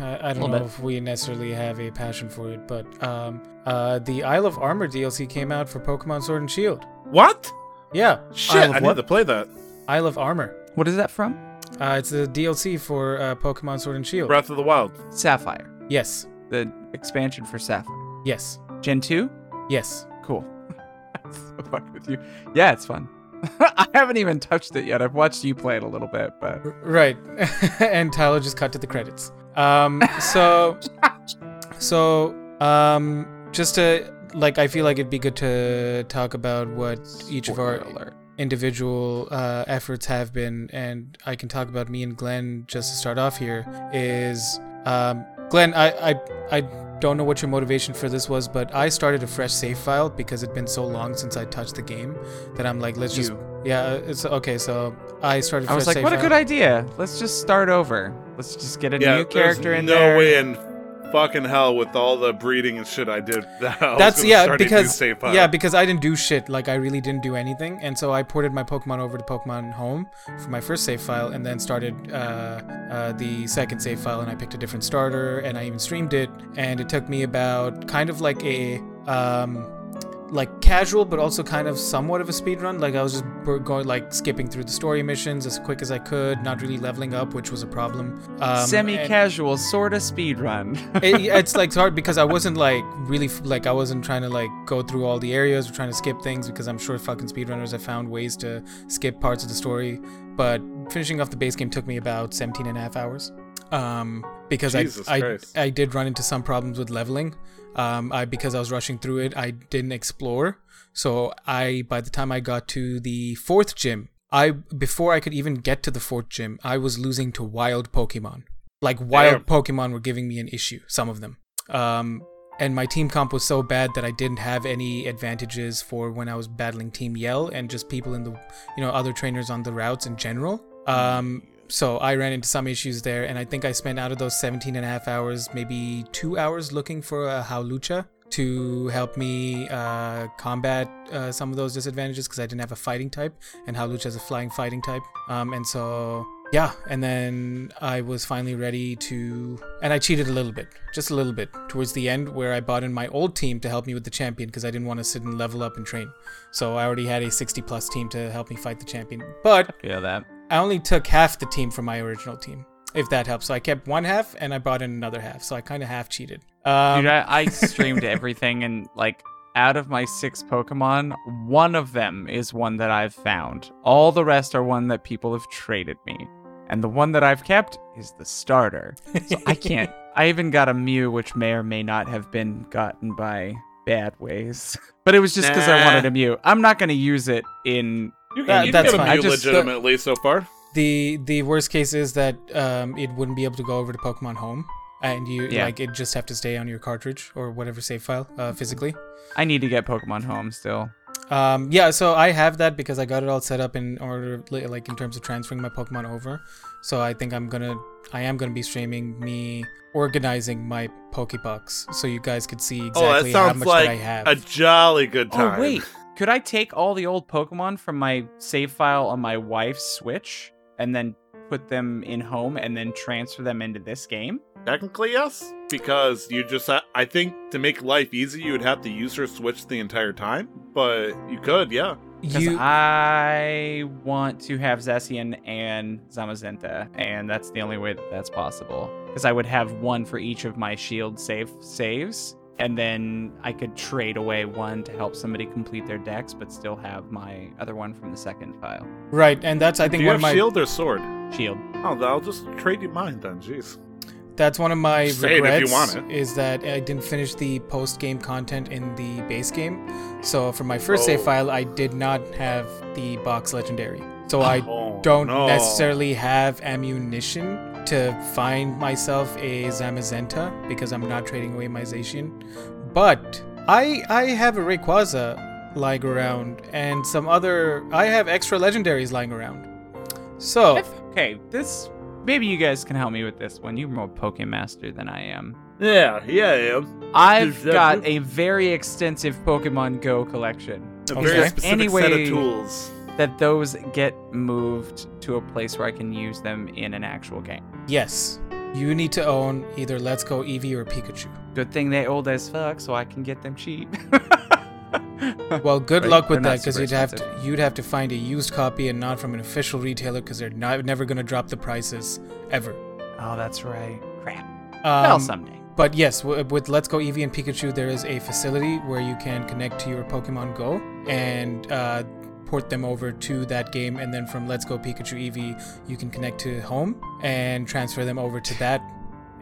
I, I don't know bit. if we necessarily have a passion for it, but um, uh, the Isle of Armor DLC came out for Pokemon Sword and Shield. What? Yeah, Shit, Isle of I what? need to play that. Isle of Armor. What is that from? Uh, it's the DLC for uh, Pokemon Sword and Shield. Breath of the Wild. Sapphire. Yes, The expansion for Sapphire. yes, Gen 2? yes. Cool. so fuck with you. Yeah, it's fun. I haven't even touched it yet. I've watched you play it a little bit, but Right. and Tyler just cut to the credits. Um so so um just to like I feel like it'd be good to talk about what each of our alert. individual uh, efforts have been and I can talk about me and Glenn just to start off here is um Glenn I I I don't know what your motivation for this was but I started a fresh save file because it'd been so long since I touched the game that I'm like let's just yeah uh, it's okay so I started a I was like, save what a file. good idea. Let's just start over. Let's just get a Yeah, new character there's in no there. way in fucking hell with all the breeding and shit I did. that I That's yeah start a new because yeah because I didn't do shit. Like I really didn't do anything. And so I ported my Pokemon over to Pokemon Home for my first save file and then started uh, uh, the second save file and I picked a different starter and I even streamed it. And it took me about kind of like a um, like casual but also kind of somewhat of a speed run like I was just going like skipping through the story missions as quick as I could not really leveling up which was a problem um, Semi-casual, sort of speed run. it, it's like it's hard because I wasn't like really like I wasn't trying to like go through all the areas or trying to skip things because I'm sure fucking speedrunners have found ways to skip parts of the story. But finishing off the base game took me about 17 and a half hours. Um, because Jesus I, I Christ. I did run into some problems with leveling. Um, I because I was rushing through it, I didn't explore. So I by the time I got to the fourth gym, I before I could even get to the fourth gym, I was losing to wild Pokemon like wild Pokemon were giving me an issue, some of them. Um, and my team comp was so bad that I didn't have any advantages for when I was battling Team Yell and just people in the, you know, other trainers on the routes in general. Um, so I ran into some issues there, and I think I spent out of those 17 and a half hours, maybe two hours looking for a Hawlucha to help me uh, combat uh, some of those disadvantages because I didn't have a fighting type, and Hawlucha is a flying fighting type. Um, and so yeah, and then I was finally ready to, and I cheated a little bit, just a little bit, towards the end where I bought in my old team to help me with the champion because I didn't want to sit and level up and train. So I already had a 60 plus team to help me fight the champion. But Yeah, that. I only took half the team from my original team, if that helps. So I kept one half and I brought in another half. So I kind of half cheated. Um, Dude, I, I streamed everything, and like out of my six Pokemon, one of them is one that I've found. All the rest are one that people have traded me, and the one that I've kept is the starter. So I can't. I even got a Mew, which may or may not have been gotten by bad ways, but it was just because I wanted a Mew. I'm not gonna use it in. You That- can, you that's can get fine. Mew just- legitimately so far. the the worst case is that um, it wouldn't be able to go over to Pokemon Home, and you Yeah. like it just have to stay on your cartridge or whatever save file uh, physically. I need to get Pokemon Home still. Um, yeah, so I have that because I got it all set up in order, like in terms of transferring my Pokemon over. So I think I'm gonna, I am gonna be streaming me organizing my Pokebox, so you guys could see exactly oh, how much like that I have. a jolly good time. Oh wait, could I take all the old Pokemon from my save file on my wife's Switch and then put them in home and then transfer them into this game? Technically, yes, because you just ha- I think to make life easy, you would have to use her Switch the entire time, but you could, yeah. Because you, I want to have Zacian and Zamazenta, and that's the only way that that's possible. Because I would have one for each of my shield save saves, and then I could trade away one to help somebody complete their dex, but still have my other one from the second file. right, and that's I Do think you one have of my shield or sword? Shield. Oh, I'll just trade you mine then. Jeez. that's one of my Say it if you regrets want it. is that I didn't finish the post game content in the base game. So for my first save Oh. file, I did not have the box legendary. So I Oh, don't no. necessarily have ammunition to find myself a Zamazenta because I'm not trading away my Zacian. But I I have a Rayquaza lying around and some other I have extra legendaries lying around. So If- okay, this maybe you guys can help me with this one. You're more Pokemaster than I am. Yeah, yeah, I am. I've Is got a very extensive Pokemon Go collection. A Okay. very Is specific Any set of tools. That those get moved to a place where I can use them in an actual game. Yes, you need to own either Let's Go Eevee or Pikachu. Good thing they're old as fuck, so I can get them cheap. Well, good Right, luck with they're that because you'd have to you'd have to find a used copy and not from an official retailer because they're not never going to drop the prices ever. Oh, that's right. Crap. Um, well, someday. But yes, w- with Let's Go Eevee and Pikachu, there is a facility where you can connect to your Pokemon Go and uh, port them over to that game, and then from Let's Go Pikachu Eevee, you can connect to home and transfer them over to that.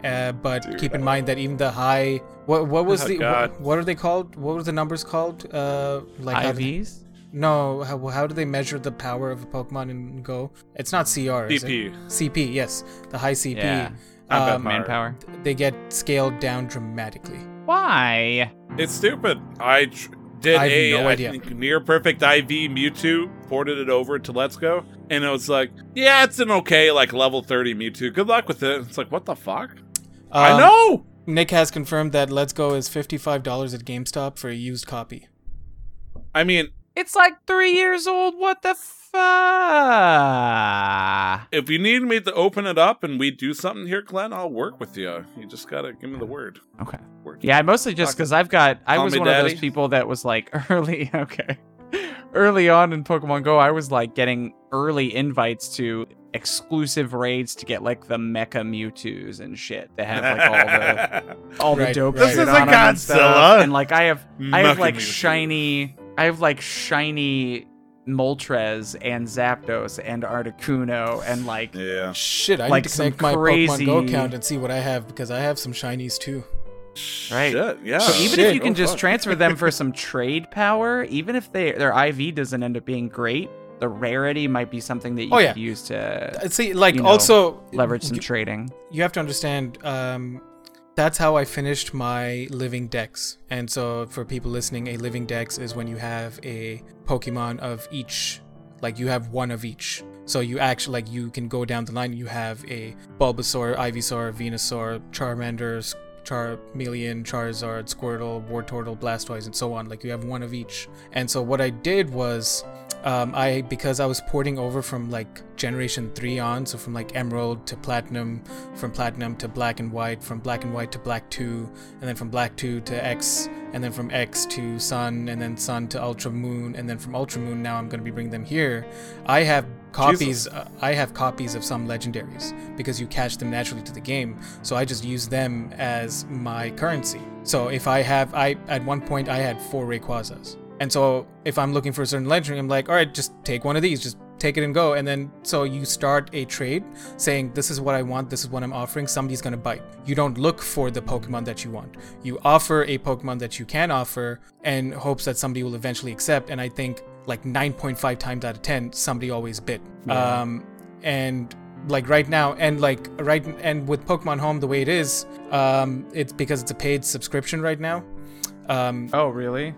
Uh, but Dude, keep in mind that even the high, what what was Oh, the what, what are they called? What were the numbers called? Uh, like how they- IVs? no, how, how do they measure the power of a Pokemon in Go? It's not CR. Is it? DP. CP, yes, the high CP. Yeah. Um. Manpower. they get scaled down dramatically. Why? It's stupid. I tr- did I have a no I think near perfect IV Mewtwo, ported it over to Let's Go, and it was like, yeah, it's an okay like level 30 Mewtwo. Good luck with it. It's like, what the fuck? I Um, know. Nick has confirmed that Let's Go is fifty-five dollars at GameStop for a used copy. I mean, It's like three years old. What the fuck? if you need me to open it up and we do something here, Glenn, I'll work with you. You just gotta give me the word. Okay. Word. Yeah, mostly just because I've got. I Call was me one of those people that was like early. Okay. Early on in Pokemon Go, I was like getting early invites to exclusive raids to get like the Mecha Mewtwo's and shit. That have like all the all the Right, dope right. shit This isn't 'em and. Godzilla. And like I have, I have like Mewtwo. shiny. I have like shiny Moltres and Zapdos and Articuno and like Yeah. Shit, I Like need to some connect my Pokemon Go crazy- account and see what I have because I have some shinies too. Right. Shit, yeah. So even shit. if you can Oh, just fuck. transfer them for some trade power, even if they their IV doesn't end up being great, the rarity might be something that you Oh, yeah. could use to Uh, See, like you know, also leverage some you, trading. you have to understand um, that's how I finished my living dex. And so, for people listening, a living dex is when you have a Pokemon of each, like you have one of each. So you actually like you can go down the line. You have a Bulbasaur, Ivysaur, Venusaur, Charmander, Charmeleon, Charizard, Squirtle, Wartortle, Blastoise, and so on. Like you have one of each. And so what I did was, um, I because I was porting over from like Generation Three on, so from like Emerald to Platinum, from Platinum to Black and White, from Black and White to Black Two, and then from Black Two to X, and then from X to Sun, and then Sun to Ultra Moon, and then from Ultra Moon now I'm going to be bringing them here. I have copies. Uh, I have copies of some legendaries because you catch them naturally to the game. So I just use them as my currency. So if I have, I at one point I had four Rayquazas, and so if I'm looking for a certain legendary, I'm like, all right, just take one of these, just take it and go. And then so you start a trade saying, this is what I want, this is what I'm offering. Somebody's gonna bite. You don't look for the Pokemon that you want. You offer a Pokemon that you can offer, and hopes that somebody will eventually accept. And I think like 9.5 times out of 10 somebody always bit Yeah. um and like right now and like right and with pokemon home the way it is um it's because it's a paid subscription right now um Oh, really?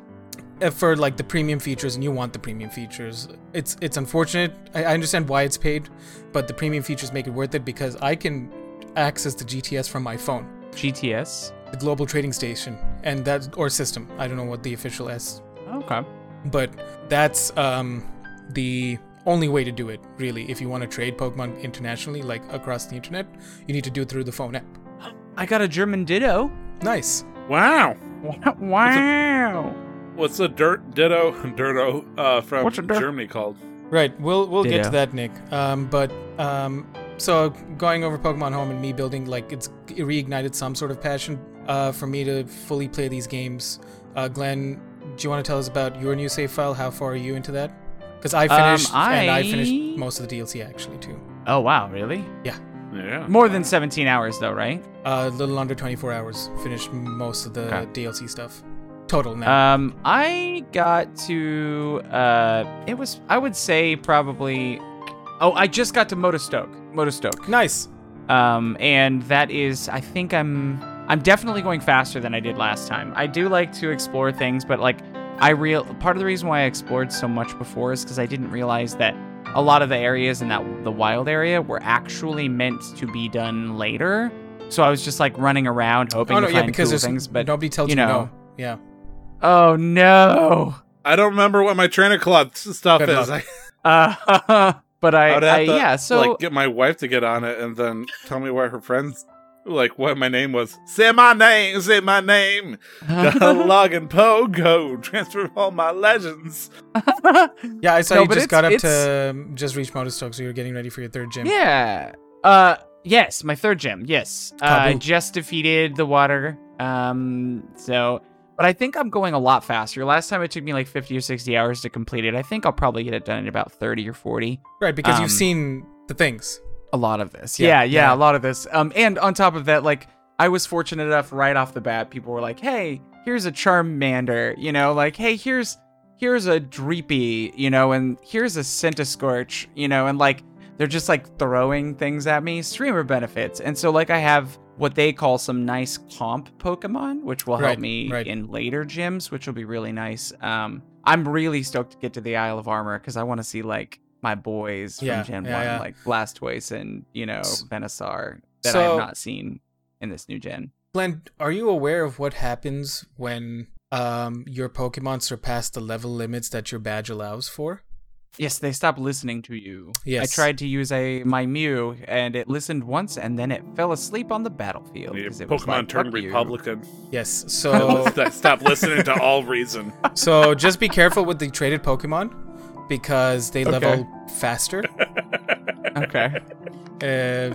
Uh, for like the premium features and you want the premium features it's it's unfortunate I, I understand why it's paid but the premium features make it worth it because i can access the gts from my phone GTS. the global trading station and that or system i don't know what the official s Okay. but that's um, the only way to do it really if you want to trade pokemon internationally like across the internet you need to do it through the phone app I got a German Ditto. nice Wow. Wow. What's the dirt ditto dirto uh, from What's dir- Germany called? right we'll we'll get to that nick um, but um, so going over pokemon home and me building like it's reignited some sort of passion uh, for me to fully play these games uh, glenn do you want to tell us about your new save file how far are you into that because i Um, finished and i finished most of the dlc actually too Oh, wow. Really? Yeah. More than 17 hours, though, right? Uh, a little under 24 hours. Finished most of the Okay. DLC stuff. Total now. Um, I got to uh, it was I would say probably. Oh, I just got to Motostoke. Motostoke. nice. Um, and that is I think I'm I'm definitely going faster than I did last time. I do like to explore things, but like I real part of the reason why I explored so much before is because I didn't realize that a lot of the areas in that the wild area were actually meant to be done later. So I was just like running around hoping Oh no, to yeah, find because cool things, but nobody tells you you, know. no. Yeah. Oh no. I don't remember what my trainer club stuff Good is. Uh, but I, I have I to yeah. So like get my wife to get on it and then tell me why her friends like what my name was. Say my name, say my name. Gotta log in Pogo, transfer all my legends. Yeah, I saw No, you just got up it's- to um, just reach Motostoke, so you're getting ready for your third gym. yeah. Uh, yes, my third gym. Yes, uh, I Kabu. just defeated the water. Um, so. But I think I'm going a lot faster. Last time it took me like 50 or 60 hours to complete it. I think I'll probably get it done in about 30 or 40. Right, because Um, you've seen the things. a lot of this. Yeah, Yeah, yeah, yeah. a lot of this. Um, and on top of that, like I was fortunate enough right off the bat, people were like, "Hey, here's a Charmander," you know, like, "Hey, here's here's a Dreepy," you know, and here's a Centiskorch, you know, and like they're just like throwing things at me, streamer benefits, and so like I have what they call some nice comp Pokemon, which will help Right, me right. in later gyms, which will be really nice. Um, I'm really stoked to get to the Isle of Armor because I want to see like my boys from Yeah, Gen yeah, 1, yeah. like Blastoise and, you know, Venusaur that I have not seen in this new gen. Glenn, are you aware of what happens when um your Pokemon surpass the level limits that your badge allows for? Yes, they stopped listening to you. Yes. I tried to use a my Mew and it listened once and then it fell asleep on the battlefield. Yeah, 'cause it was Pokemon like, turned "Fuck you." Republican. Yes. So Stop listening to all reason. so just be careful with the traded Pokemon because they Okay. level faster. Okay. Uh,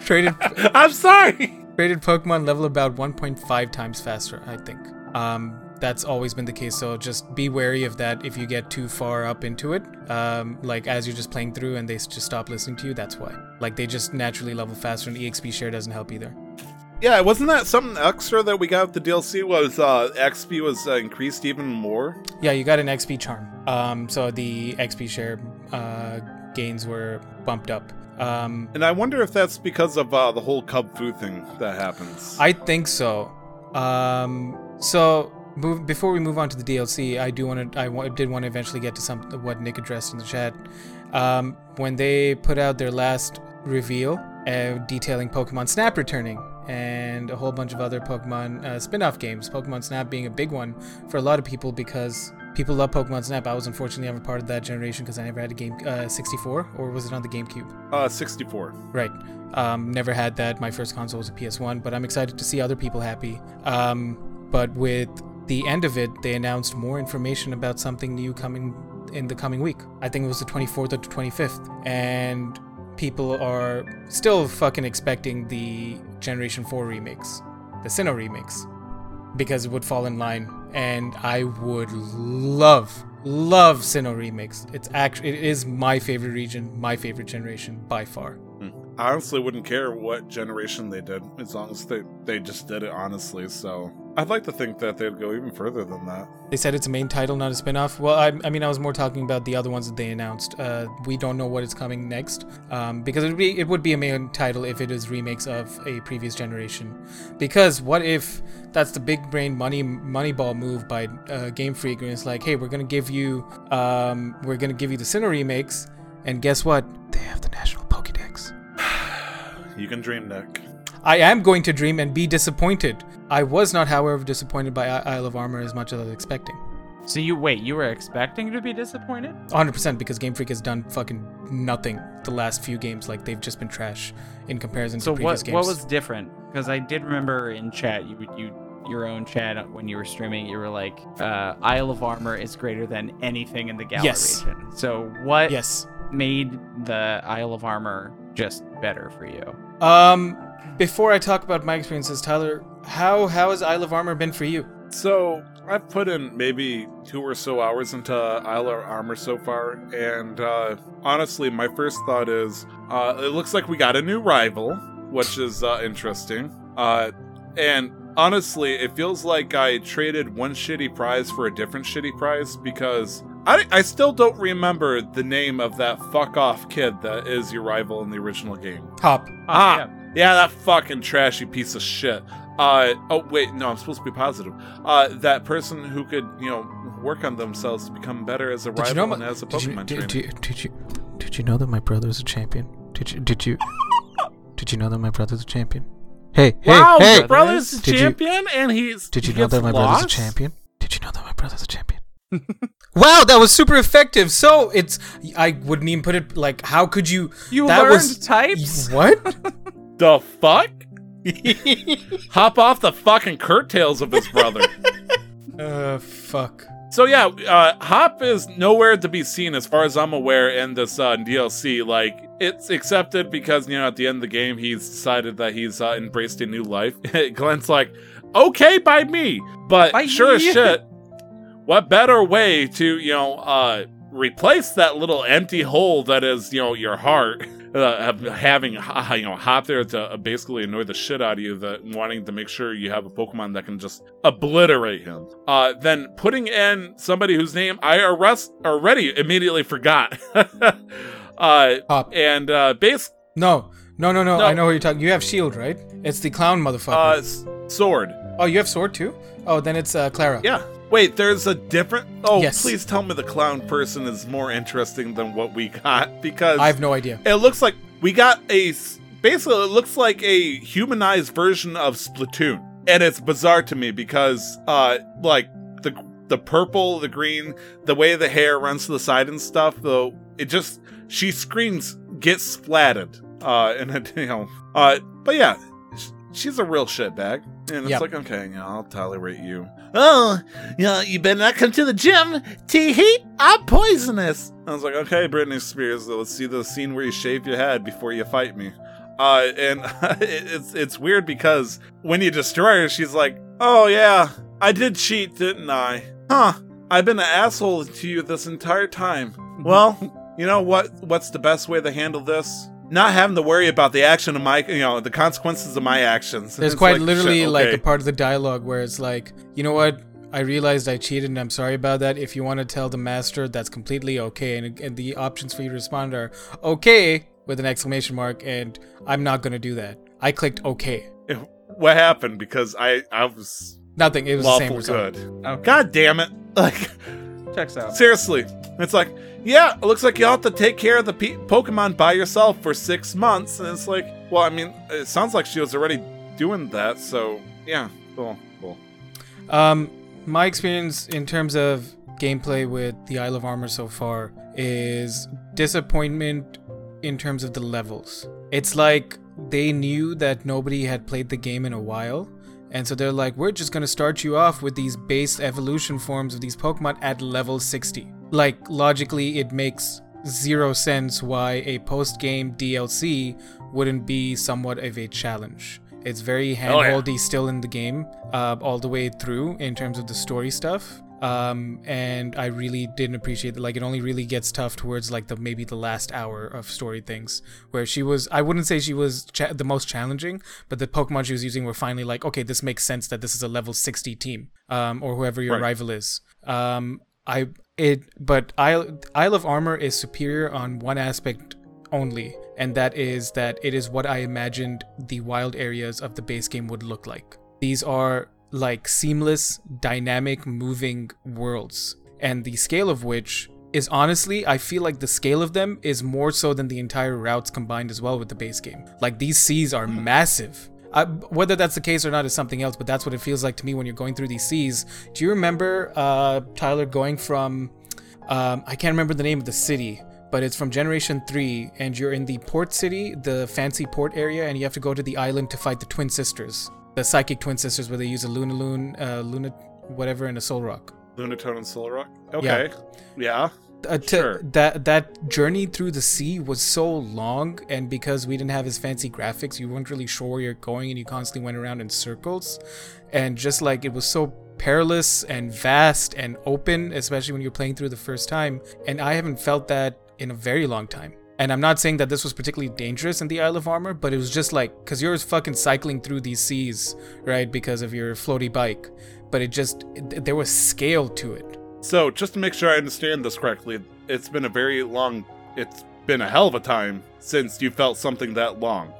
traded I'm sorry. Traded Pokemon level about 1.5 times faster, I think. Um, that's always been the case, so just be wary of that if you get too far up into it. Um, like as you're just playing through and they just stop listening to you, that's why. Like they just naturally level faster, and EXP share doesn't help either. Yeah, wasn't that something extra that we got with the DLC? Was uh, XP was uh, increased even more? Yeah, you got an XP charm. Um, so the XP share uh, gains were bumped up. Um, And I wonder if that's because of uh, the whole Cub Fu thing that happens. I think so. Um, so before we move on to the DLC, I do want to. I did want to eventually get to some what Nick addressed in the chat. Um, when they put out their last reveal, uh, detailing Pokemon Snap returning and a whole bunch of other Pokemon uh, spin-off games. Pokemon Snap being a big one for a lot of people because people love Pokemon Snap. I was unfortunately never part of that generation because I never had a game uh, 64 or was it on the GameCube? uh, 64. Right. Um, never had that. My first console was a PS1, but I'm excited to see other people happy. Um, but with the end of it, they announced more information about something new coming in the coming week. I think it was the 24th or the 25th. And people are still fucking expecting the Generation 4 remakes, the Sinnoh remakes, because it would fall in line. And I would love, love Sinnoh remakes. It's actually, it is my favorite region, my favorite generation by far. Hmm. I honestly wouldn't care what generation they did, as long as they, they just did it honestly. So I'd like to think that they'd go even further than that. They said it's a main title, not a spin-off. Well, I, I mean, I was more talking about the other ones that they announced. Uh, we don't know what is coming next, um, because it would be it would be a main title if it is remakes of a previous generation. Because what if that's the big brain money moneyball move by uh, Game Freak, and it's like, hey, we're gonna give you um, we're gonna give you the Sinnoh remakes, and guess what? They have the National Pokédex. You can dream, Nick. I am going to dream and be disappointed. I was not, however, disappointed by I- Isle of Armor as much as I was expecting. So you wait, you were expecting to be disappointed? 100% because Game Freak has done fucking nothing the last few games. Like they've just been trash in comparison So to previous what games. what was different? Because I did remember in chat you you your own chat when you were streaming you were like uh, Isle of Armor is greater than anything in the Galar Yes. region. So what yes. made the Isle of Armor just better for you? Um, before I talk about my experiences, Tyler, how how has Isle of Armor been for you? So I've put in maybe two or so hours into Isle of Armor so far, and uh, honestly, my first thought is uh, it looks like we got a new rival, which is uh, interesting. Uh, and honestly, it feels like I traded one shitty prize for a different shitty prize because I, I still don't remember the name of that fuck off kid that is your rival in the original game. Hop. Ah, yeah. yeah, that fucking trashy piece of shit. Uh, oh wait, no, I'm supposed to be positive. Uh, that person who could, you know, work on themselves to become better as a Did you rival know and my, as a did, you, Pokemon did, trainer. did, did you did you know that my brother's a champion? Did you did you did you know that my brother's a champion? Hey, hey, wow, hey! your brother's a Did you- champion, and he's Did you he know that my brother's a champion? Did you know that my brother's a champion? wow, that was super effective. So it's I wouldn't even put it like how could you You that learned was types? What? The fuck? Hop off the fucking curtails of his brother. uh fuck. So yeah, uh, Hop is nowhere to be seen as far as I'm aware in this uh, DLC. Like it's accepted because you know at the end of the game he's decided that he's uh, embraced a new life. Glenn's like, okay by me, but By sure as shit, what better way to you know uh, replace that little empty hole that is you know your heart? Uh, having uh, you know Hop there to uh, basically annoy the shit out of you, that wanting to make sure you have a Pokemon that can just obliterate him. Uh, then putting in somebody whose name I arrest already immediately forgot. uh, Hop. and uh, base No. No, no, no, No. I know what you're talking. You have shield, right? It's the clown uh, motherfucker. s- sword. oh, you have sword too? Oh, then it's uh, Klara. Yeah. Wait, there's a different. Oh, Yes. please tell me the clown person is more interesting than what we got because I have no idea. it looks like we got a basically it looks like a humanized version of Splatoon, and it's bizarre to me because uh like the the purple, the green, the way the hair runs to the side and stuff, though it just she screams get splatted, uh, and it, you know, uh, but yeah. Sh- She's a real shitbag, and it's Yep. like, okay, yeah, I'll tolerate you. Oh, yeah, you better not come to the gym. T heat, I'm poisonous. I was like, okay, Britney Spears, let's see the scene where you shave your head before you fight me. Uh, and it's it's weird because when you destroy her, she's like, oh yeah, I did cheat, didn't I? Huh? I've been an asshole to you this entire time. Well, you know what? What's the best way to handle this? Not having to worry about the action of my, you know, the consequences of my actions. There's It's quite like, literally shit, like a part of the dialogue where it's like, you know what? I realized I cheated and I'm sorry about that. If you want to tell the master, that's completely okay. And, and the options for you to respond are, okay, with an exclamation mark, and I'm not gonna do that. I clicked OK. What happened? Because I I was Nothing. It was the same result. good. Okay. God damn it! Like Checks out. seriously, it's like yeah, it looks like you have to take care of the pe- Pokemon by yourself for six months, and it's like, well, I mean, it sounds like she was already doing that, so yeah, cool, cool. Um, my experience in terms of gameplay with the Isle of Armor so far is disappointment in terms of the levels. It's like they knew that nobody had played the game in a while. And so they're like, we're just gonna start you off with these base evolution forms of these Pokemon at level 60. Like, logically, it makes zero sense why a post game DLC wouldn't be somewhat of a challenge. It's very Oh, yeah. handholdy still in the game, uh, all the way through in terms of the story stuff. Um, and I really didn't appreciate it. Like, it only really gets tough towards like the maybe the last hour of story things, where she was. I wouldn't say she was cha- the most challenging, but the Pokemon she was using were finally like, okay, this makes sense that this is a level 60 team, um, or whoever your Right. rival is. Um, I it, but Isle Isle of Armor is superior on one aspect only, and that is that it is what I imagined the wild areas of the base game would look like. These are like seamless, dynamic, moving worlds, and the scale of which is honestly, I feel like the scale of them is more so than the entire routes combined as well with the base game. Like these seas are massive. I, whether that's the case or not is something else, but that's what it feels like to me when you're going through these seas. Do you remember, uh, Tyler, going from, um, I can't remember the name of the city, but it's from Generation 3, and you're in the port city, the fancy port area, and you have to go to the island to fight the twin sisters, the psychic twin sisters, where they use a Luna Lunaloon, uh, Luna, whatever, and a Solrock. Lunatone and Solrock. Okay, yeah. uh, to, Sure. that that journey through the sea was so long and because we didn't have as fancy graphics you weren't really sure where you're going and you constantly went around in circles and just like it was so perilous and vast and open especially when you're playing through the first time and i haven't felt that in a very long time and i'm not saying that this was particularly dangerous in the isle of armor but it was just like because you're fucking cycling through these seas right because of your floaty bike but it just it, there was scale to it So, just to make sure I understand this correctly, it's been a very long, it's been a hell of a time since you felt something that long.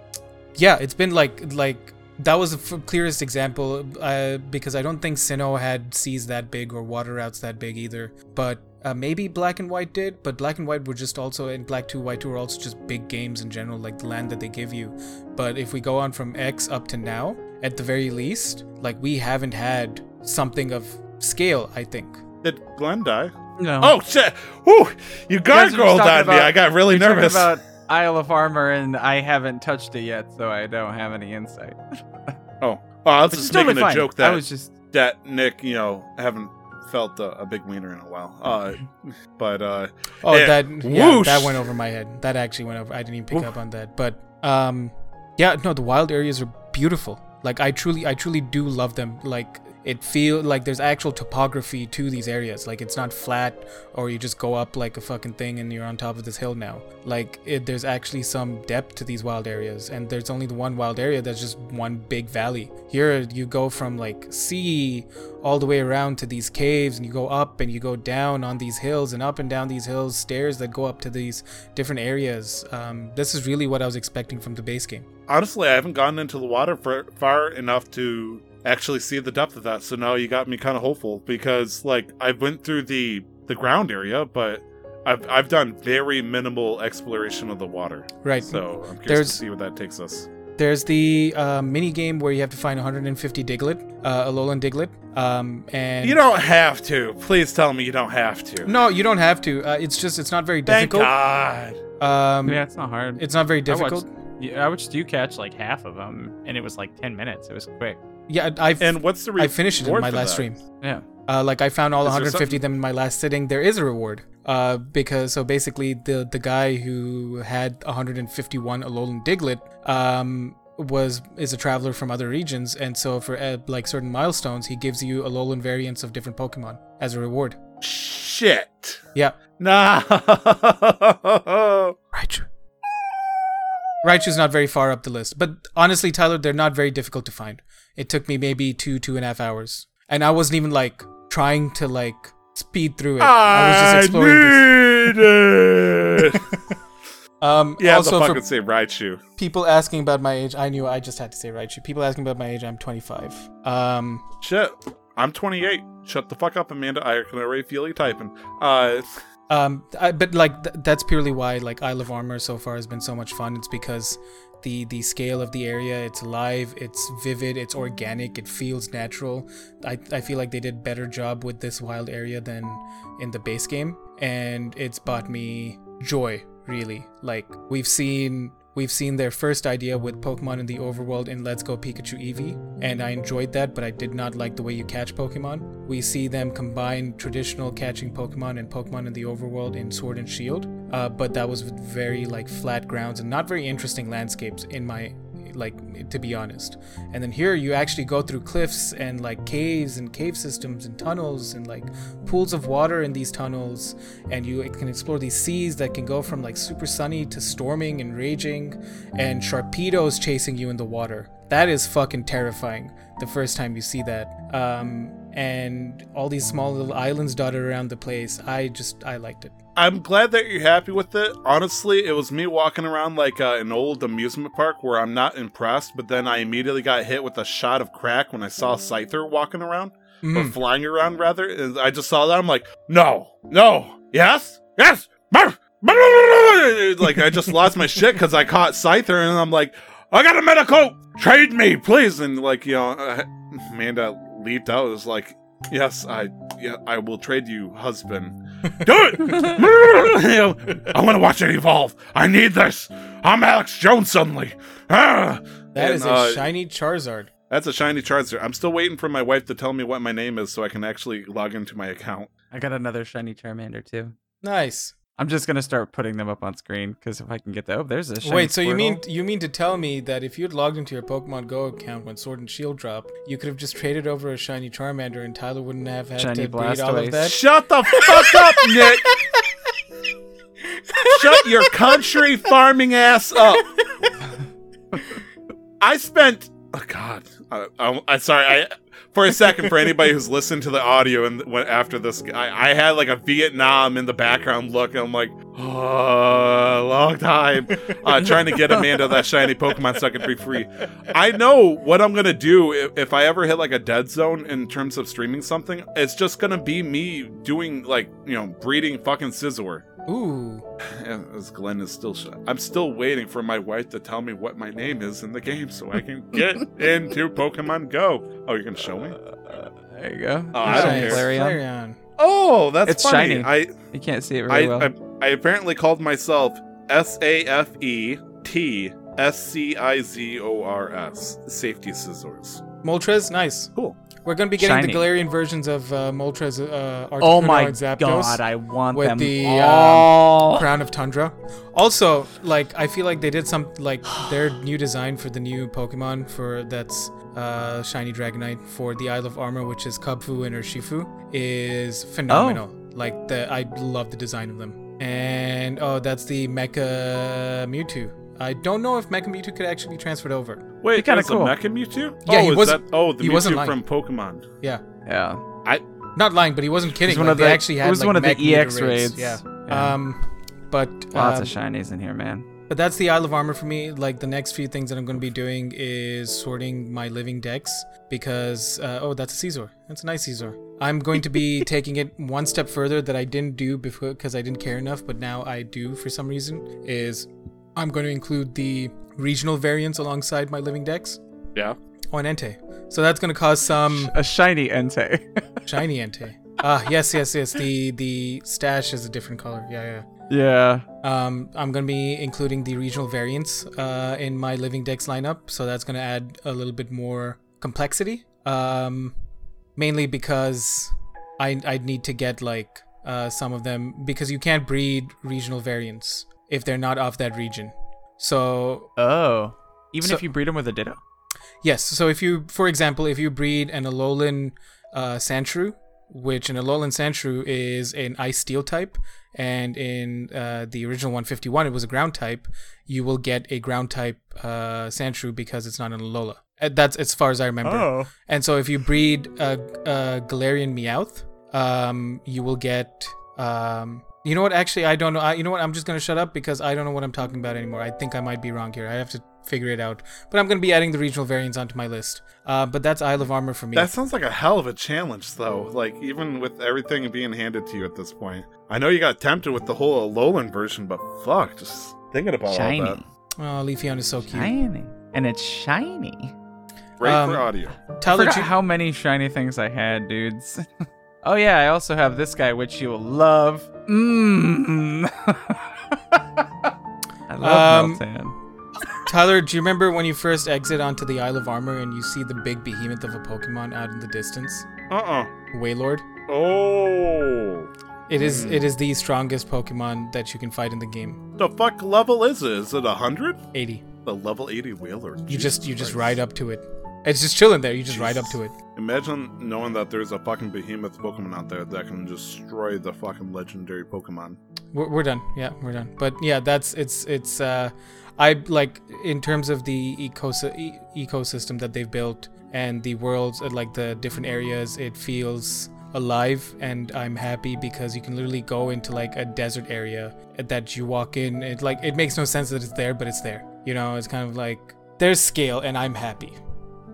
Yeah, it's been like like that was the f- clearest example uh, because I don't think Sinnoh had seas that big or water routes that big either. But uh, maybe Black and White did. But Black and White were just also and Black Two, White Two were also just big games in general, like the land that they give you. But if we go on from X up to now, at the very least, like we haven't had something of scale. I think. Did Glenn die? No. Oh shit! Whew! You guys were just gargled talking on me. I got really You're nervous. about Isle of Armor, and I haven't touched it yet, so I don't have any insight. oh, oh, I was Which is just making a fine. joke I that was just that Nick, you know, haven't felt a, a big wiener in a while. Uh, but uh, Oh, that yeah, that went over my head. That actually went over. I didn't even pick up on that. But um, yeah, no, the wild areas are beautiful. Like I truly, I truly do love them. Like it feel like there's actual topography to these areas. Like it's not flat or you just go up like a fucking thing and you're on top of this hill now. Like it, there's actually some depth to these wild areas, and there's only the one wild area that's just one big valley. Here you go from like sea all the way around to these caves, and you go up and you go down on these hills and up and down these hills, stairs that go up to these different areas. Um, this is really what I was expecting from the base game. honestly, I haven't gotten into the water for far enough to actually see the depth of that. So now you got me kind of hopeful because, like, I went through the the ground area, but I've I've done very minimal exploration of the water. Right. So I'm curious There's- to see where that takes us. There's the uh, mini game where you have to find 150 Diglett, uh, Alolan Diglett, um, and You don't have to. Please tell me you don't have to. no, you don't have to. Uh, it's just it's not very difficult. Thank difficult. God. Um, yeah, it's not hard. it's not very I watched- difficult. I watched you catch like half of them, and it was like ten minutes. It was quick. Yeah, I've And what's the re- I finished it in my last that? stream. Yeah. Uh, like I found all Is 150 of them in my last sitting. There is a reward. Uh, because so basically the the guy who had 151 Alolan Diglett um was is a traveler from other regions, and so for uh, like certain milestones, he gives you Alolan variants of different Pokemon as a reward. Shit. Yeah, No. Raichu. Raichu's not very far up the list, but honestly, Tyler, they're not very difficult to find. It took me maybe two two and a half hours, and I wasn't even like trying to like speed through it. I was just I exploring. this. Um, Yeah, also the fucking say Raichu. people asking about my age, I knew I just had to say Raichu. People asking about my age, I'm 25. Um, Shit. I'm 28. Shut the fuck up, Amanda. I can already feel you typing. Uh, um, I, but like th- that's purely why like Isle of Armor so far has been so much fun. It's because the the scale of the area, it's alive, it's vivid, it's organic, it feels natural. I I feel like they did better job with this wild area than in the base game, and it's brought me joy really. Like we've seen We've seen their first idea with Pokemon in the overworld in Let's Go Pikachu Eevee, and I enjoyed that, but I did not like the way you catch Pokemon. We see them combine traditional catching Pokemon and Pokemon in the overworld in Sword and Shield, uh, but that was with very like flat grounds and not very interesting landscapes in my like to be honest. And then here you actually go through cliffs and like caves and cave systems and tunnels and like pools of water in these tunnels and you can explore these seas that can go from like super sunny to storming and raging and sharpedos chasing you in the water. That is fucking terrifying the first time you see that. Um and all these small little islands dotted around the place. I just I liked it. I'm glad that you're happy with it. Honestly, it was me walking around like uh, an old amusement park where I'm not impressed, but then I immediately got hit with a shot of crack when I saw Scyther walking around, or Mhm. flying around rather. And I just saw that. I'm like, no, no, yes, yes. brr, brr." Like I just lost my shit because I caught Scyther, and I'm like, I got a medical. Trade me, please. And like you know, uh, Amanda leaped out. It was like, yes, I, yeah, I will trade you, husband. Do it! I want to watch it evolve. I need this. I'm Alex Jones suddenly. Ah! That And, is a uh, shiny Charizard. That's a shiny Charizard. I'm still waiting for my wife to tell me what my name is so I can actually log into my account. I got another shiny Charmander too. Nice. I'm just gonna start putting them up on screen because if I can get the oh, there's a shiny Wait, so you mean you mean to tell me that if you'd logged into your Pokemon Go account when Sword and Shield dropped, you could have just traded over a shiny Charmander and Tyler wouldn't have had Shiny to breed all of that? Shut the fuck up, Nick! Shut your country farming ass up! I spent. Oh God! I, I, I sorry. I for a second for anybody who's listened to the audio and went after this, I, I had like a Vietnam in the background look. And I'm like, oh, long time uh, trying to get Amanda that shiny Pokemon so I be free. I know what I'm gonna do if, if I ever hit like a dead zone in terms of streaming something. It's just gonna be me doing like you know breeding fucking Scizor. Ooh. Yeah, As Glenn is still, sh- I'm still waiting for my wife to tell me what my name is in the game so I can get into Pokemon Go. Oh, you're gonna show me? Uh, there you go. Oh, I don't care. Flareon. Flareon. Oh, that's It's funny. shiny. I You can't see it I, well. I I apparently called myself S A F E T S C I Z O R S. Safety scissors. Moltres, nice. Cool. We're gonna be getting Shiny. the Galarian versions of uh, Moltres, uh, Articuno oh my and Zapdos. god, I want with them the, um. Crown of Tundra. Also, like I feel like they did some like their new design for the new Pokemon for that's uh, Shiny Dragonite for the Isle of Armor, which is Kubfu and Urshifu, is phenomenal. Like the I love the design of them. And oh, that's the Mecha Mewtwo. I don't know if Mecha Mewtwo could actually be transferred over. Wait, kinda that's cool. Mecha Mewtwo? Yeah, oh, he wasn't- that, oh, the he Mewtwo wasn't lying. from Pokemon. Yeah, yeah. I. Not lying, but he wasn't kidding. It was one like, of they the- actually had it was like, one of the mech meter EX raids. Yeah. Yeah. Um, but Lots um, of shinies in here, man. But that's the Isle of Armor for me. Like the next few things that I'm going to be doing is sorting my living dex because uh, oh, that's a Scizor. That's a nice Scizor. I'm going to be taking it one step further that I didn't do before because I didn't care enough, but now I do for some reason. Is I'm going to include the regional variants alongside my living dex Yeah. on Entei. So that's going to cause some A shiny Entei. shiny Entei. Ah, yes, yes, yes. The the stash is a different color. Yeah, yeah. yeah. Um, I'm gonna be including the regional variants uh, in my living dex lineup, so that's gonna add a little bit more complexity. Um, mainly because I I'd need to get like uh, some of them because you can't breed regional variants if they're not of that region. So Oh. Even So- if you breed them with a Ditto? Yes. So if you, for example, if you breed an Alolan uh, Sandshrew, which an Alolan Sandshrew is an Ice Steel type, and in uh, the original 151 it was a Ground type, you will get a Ground type uh, Sandshrew because it's not an Alola. Uh, That's as far as I remember. Oh. And so if you breed a, a Galarian Meowth, um, you will get um, You know what? Actually, I don't know. I, you know what? I'm just gonna shut up because I don't know what I'm talking about anymore. I think I might be wrong here. I have to figure it out. But I'm gonna be adding the regional variants onto my list. Uh, but that's Isle of Armor for me. That sounds like a hell of a challenge, though. Like, even with everything being handed to you at this point. I know you got tempted with the whole Alolan version, but fuck, just thinking about all Shiny. that. oh, Leafeon is so cute. Shiny. And it's shiny. Great Um, for audio. I Tyler, forgot you- how many shiny things I had, dudes. oh yeah, I also have this guy, which you'll love. Mmm. I love Um, Meltan. Tyler, do you remember when you first exit onto the Isle of Armor and you see the big behemoth of a Pokemon out in the distance? Uh-uh. Wailord. Oh. It is Hmm. it is the strongest Pokemon that you can fight in the game. The fuck level is it? Is it 100? 80. The level 80 whaler. You just you just ride up to it. It's just chilling there. You just ride up to it. Imagine knowing that there's a fucking behemoth Pokemon out there that can destroy the fucking legendary Pokemon. We're, we're done. Yeah, we're done. But yeah, that's it's it's uh I like in terms of the ecos- e- ecosystem that they've built and the worlds uh, like the different areas it feels alive and I'm happy because you can literally go into like a desert area that you walk in it like it makes no sense that it's there but it's there. You know, it's kind of like there's scale and I'm happy.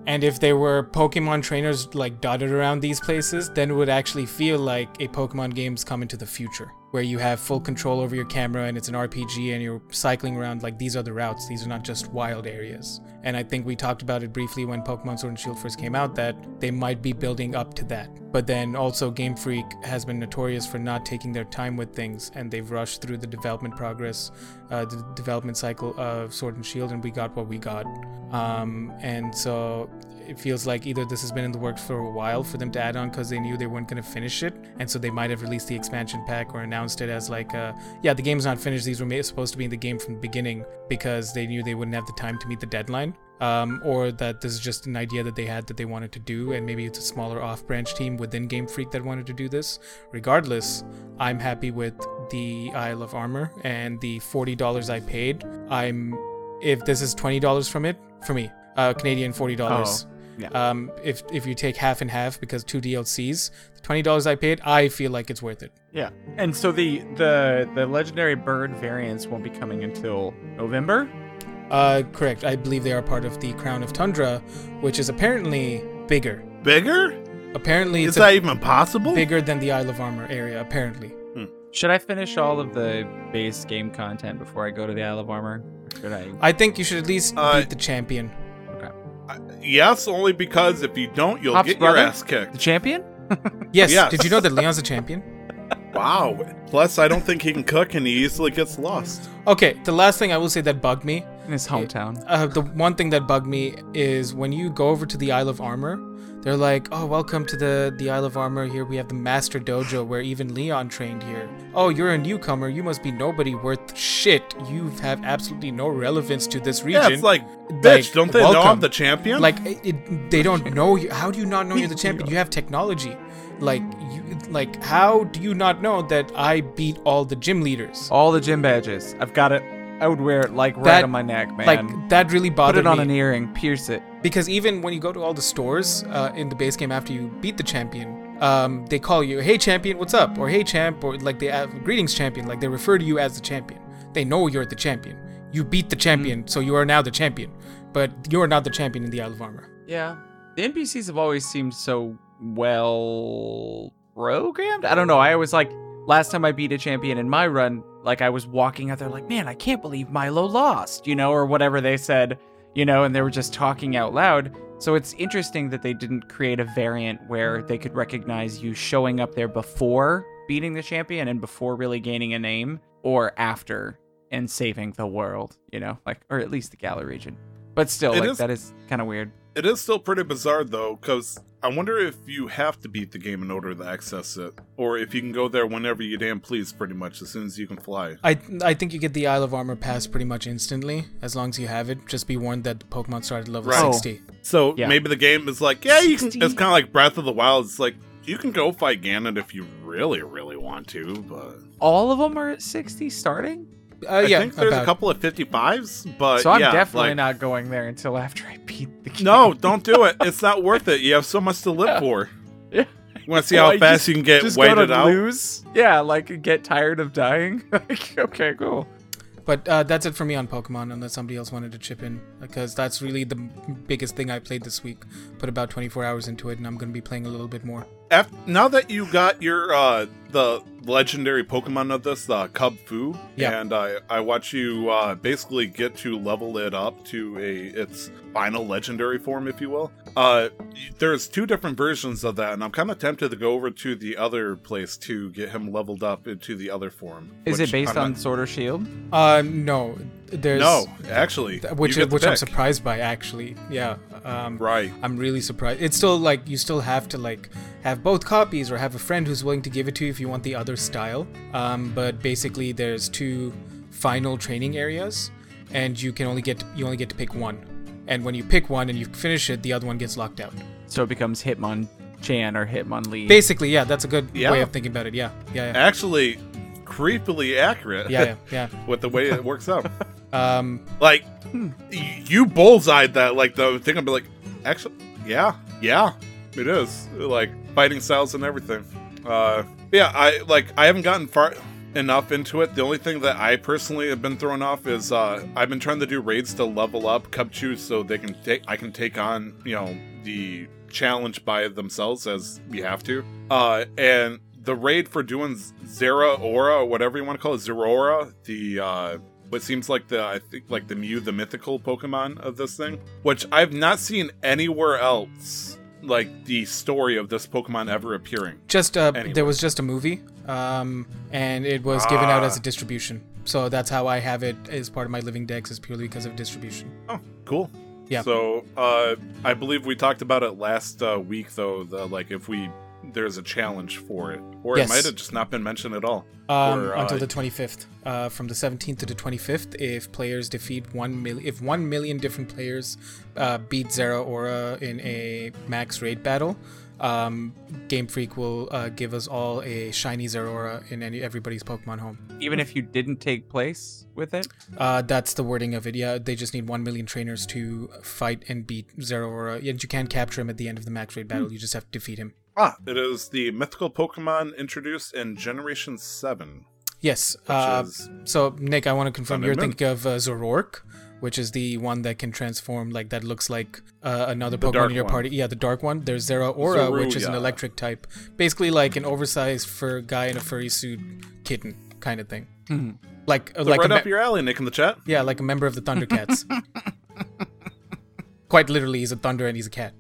And if there were Pokemon trainers like dotted around these places, then it would actually feel like a Pokemon game's come into the future, where you have full control over your camera and it's an RPG and you're cycling around like these are the routes, these are not just wild areas. And I think we talked about it briefly when Pokemon Sword and Shield first came out that they might be building up to that. But then also Game Freak has been notorious for not taking their time with things and they've rushed through the development progress, uh, the development cycle of Sword and Shield and we got what we got. Um, and so it feels like either this has been in the works for a while for them to add on because they knew they weren't going to finish it, and so they might have released the expansion pack or announced it as like, uh, yeah, the game's not finished. These were supposed to be in the game from the beginning because they knew they wouldn't have the time to meet the deadline. Um, or that this is just an idea that they had that they wanted to do, and maybe it's a smaller off-branch team within Game Freak that wanted to do this. Regardless, I'm happy with the Isle of Armor and the forty dollars I paid. I'm if this is twenty dollars from it for me, uh, Canadian forty dollars. Yeah. Um, if if you take half and half because two DLCs, the twenty dollars I paid, I feel like it's worth it. Yeah. And so the the the legendary bird variants won't be coming until November. Uh, correct. I believe they are part of the Crown of Tundra, which is apparently bigger. Bigger? Apparently, Is it's that a even possible? bigger than the Isle of Armor area. Apparently. Should I finish all of the base game content before I go to the Isle of Armor? Or should I? I think you should at least Uh, beat the champion. Yes, only because if you don't, you'll Hops get brother? your ass kicked. The champion? Yes. yes. Did you know that Leon's a champion? Wow. Plus, I don't think he can cook and he easily gets lost. Okay. The last thing I will say that bugged me In his hometown. uh, the one thing that bugged me is when you go over to the Isle of Armor, they're like, "Oh, welcome to the the Isle of Armor. Here we have the Master Dojo where even Leon trained here. Oh, you're a newcomer. You must be nobody worth shit. You have absolutely no relevance to this region." Yeah, it's like, bitch, don't they know I'm the champion? Like it, it- they don't know you. How do you not know you're the champion? You have technology. Like you, like how do you not know that I beat all the gym leaders? All the gym badges. I've got it. I would wear it like right That- on my neck, man. Like that really bothered me. Put it on me. an earring, pierce it. because even when you go to all the stores uh, in the base game after you beat the champion um, they call you hey champion what's up or hey champ or like they uh, greetings champion like they refer to you as the champion they know you're the champion you beat the champion so you are now the champion but you're not the champion in the isle of armor Yeah. The NPCs have always seemed so well programmed. I don't know. I always like last time I beat a champion in my run, like I was walking out there like, man, I can't believe Milo lost, you know, or whatever they said, you know, and they were just talking out loud. So it's interesting that they didn't create a variant where they could recognize you showing up there before beating the champion and before really gaining a name or after and saving the world, you know, like or at least the Galar region. But still, It like is- that is kind of weird. It is still pretty bizarre, though, because I wonder if you have to beat the game in order to access it, or if you can go there whenever you damn please, pretty much, as soon as you can fly. I, I think you get the Isle of Armor pass pretty much instantly as long as you have it. Just be warned that the Pokemon start at level Right. 60. So Yeah. maybe the game is like, yeah, you can. It's kind of like Breath of the Wild. It's like you can go fight Ganon if you really, really want to, but all of them are at 60 starting Uh, I think there's about. a couple of 55s. But so i'm yeah, definitely like- not going there until after i beat the game No, don't do it. It's not worth it. You have so much to live for. Yeah. You want to see how Why, fast just- you can get Just go to out? lose. Yeah, like get tired of dying. like, okay, cool. But uh, that's it for me on Pokemon, unless somebody else wanted to chip in, because that's really the biggest thing I played this week. Put about 24 hours into it, and I'm going to be playing a little bit more. Af now that you got your uh the legendary Pokemon of this, the Cub Fu, Yeah. and I I watch you uh basically get to level it up to a its final legendary form, if you will. Uh, there's two different versions of that, and I'm kind of tempted to go over to the other place to get him leveled up into the other form. Is it based I'm on not- Sword or Shield? Uh, no, there's No, actually, th- which you which I'm surprised by actually. Yeah. Um, Right. I'm really surprised. It's still like you still have to like have both copies or have a friend who's willing to give it to you if you want the other style. Um, but basically, there's two final training areas, and you can only get you only get to pick one. And when you pick one and you finish it, the other one gets locked out. So it becomes Hitmonchan or Hitmonlee. Basically, yeah, that's a good Yeah. way of thinking about it. Yeah, yeah, yeah, Actually, creepily accurate. yeah, yeah. with the way it works out. Um, Like y- you bullseyed that. Like the thing, I'd be like, actually, yeah, yeah, it is. Like fighting styles and everything. Uh, yeah, I like. I haven't gotten far enough into it. The only thing that I personally have been thrown off is uh, I've been trying to do raids to level up Kubfu so they can take. I can take on you know the challenge by themselves as we have to. Uh, and the raid for doing Zeraora or whatever you want to call it, Zeraora, the uh, what seems like the I think like the Mew, the mythical Pokemon of this thing, which I've not seen anywhere else. Like the story of this Pokemon ever appearing. just uh, there was just a movie, um, and it was given out as Ah. a distribution. So that's how I have it as part of my living dex is purely because of distribution. Oh, cool. Yeah. So, uh, I believe we talked about it last uh, week, though. The like, if we there's a challenge for it, or Yes. it might have just not been mentioned at all. Um, Or, uh, until the 25th. Uh, from the 17th to the 25th, if players defeat one million, if one million different players uh, beat Zeraora in a max raid battle, um, Game Freak will uh, give us all a shiny Zeraora in any everybody's Pokemon home. Even if you didn't take place with it? Uh, that's the wording of it. Yeah, they just need one million trainers to fight and beat Zeraora, and you can't capture him at the end of the max raid battle. You just have to defeat him. Ah, it is the mythical Pokemon introduced in Generation Seven. Yes. Uh, So, Nick, I want to confirm you're thinking of uh, Zoroark, which is the one that can transform, like that looks like uh, another The Pokemon in your one. party. Yeah, the dark one. There's Zeraora, which is an electric type, basically like an oversized fur guy in a furry suit kitten kind of thing. Mhm. Like, uh, so like right a up your alley, Nick in the chat. yeah, like a member of the Thundercats. Quite literally, he's a thunder and he's a cat.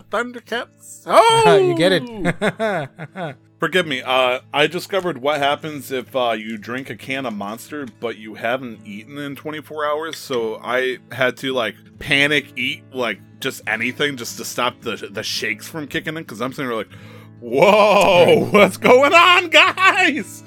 Thundercats. Oh, you get it. Forgive me. Uh, I discovered what happens if uh, you drink a can of Monster, but you haven't eaten in 24 hours. So I had to like panic eat like just anything just to stop the the shakes from kicking in. Because I'm sitting there like, whoa, what's going on, guys?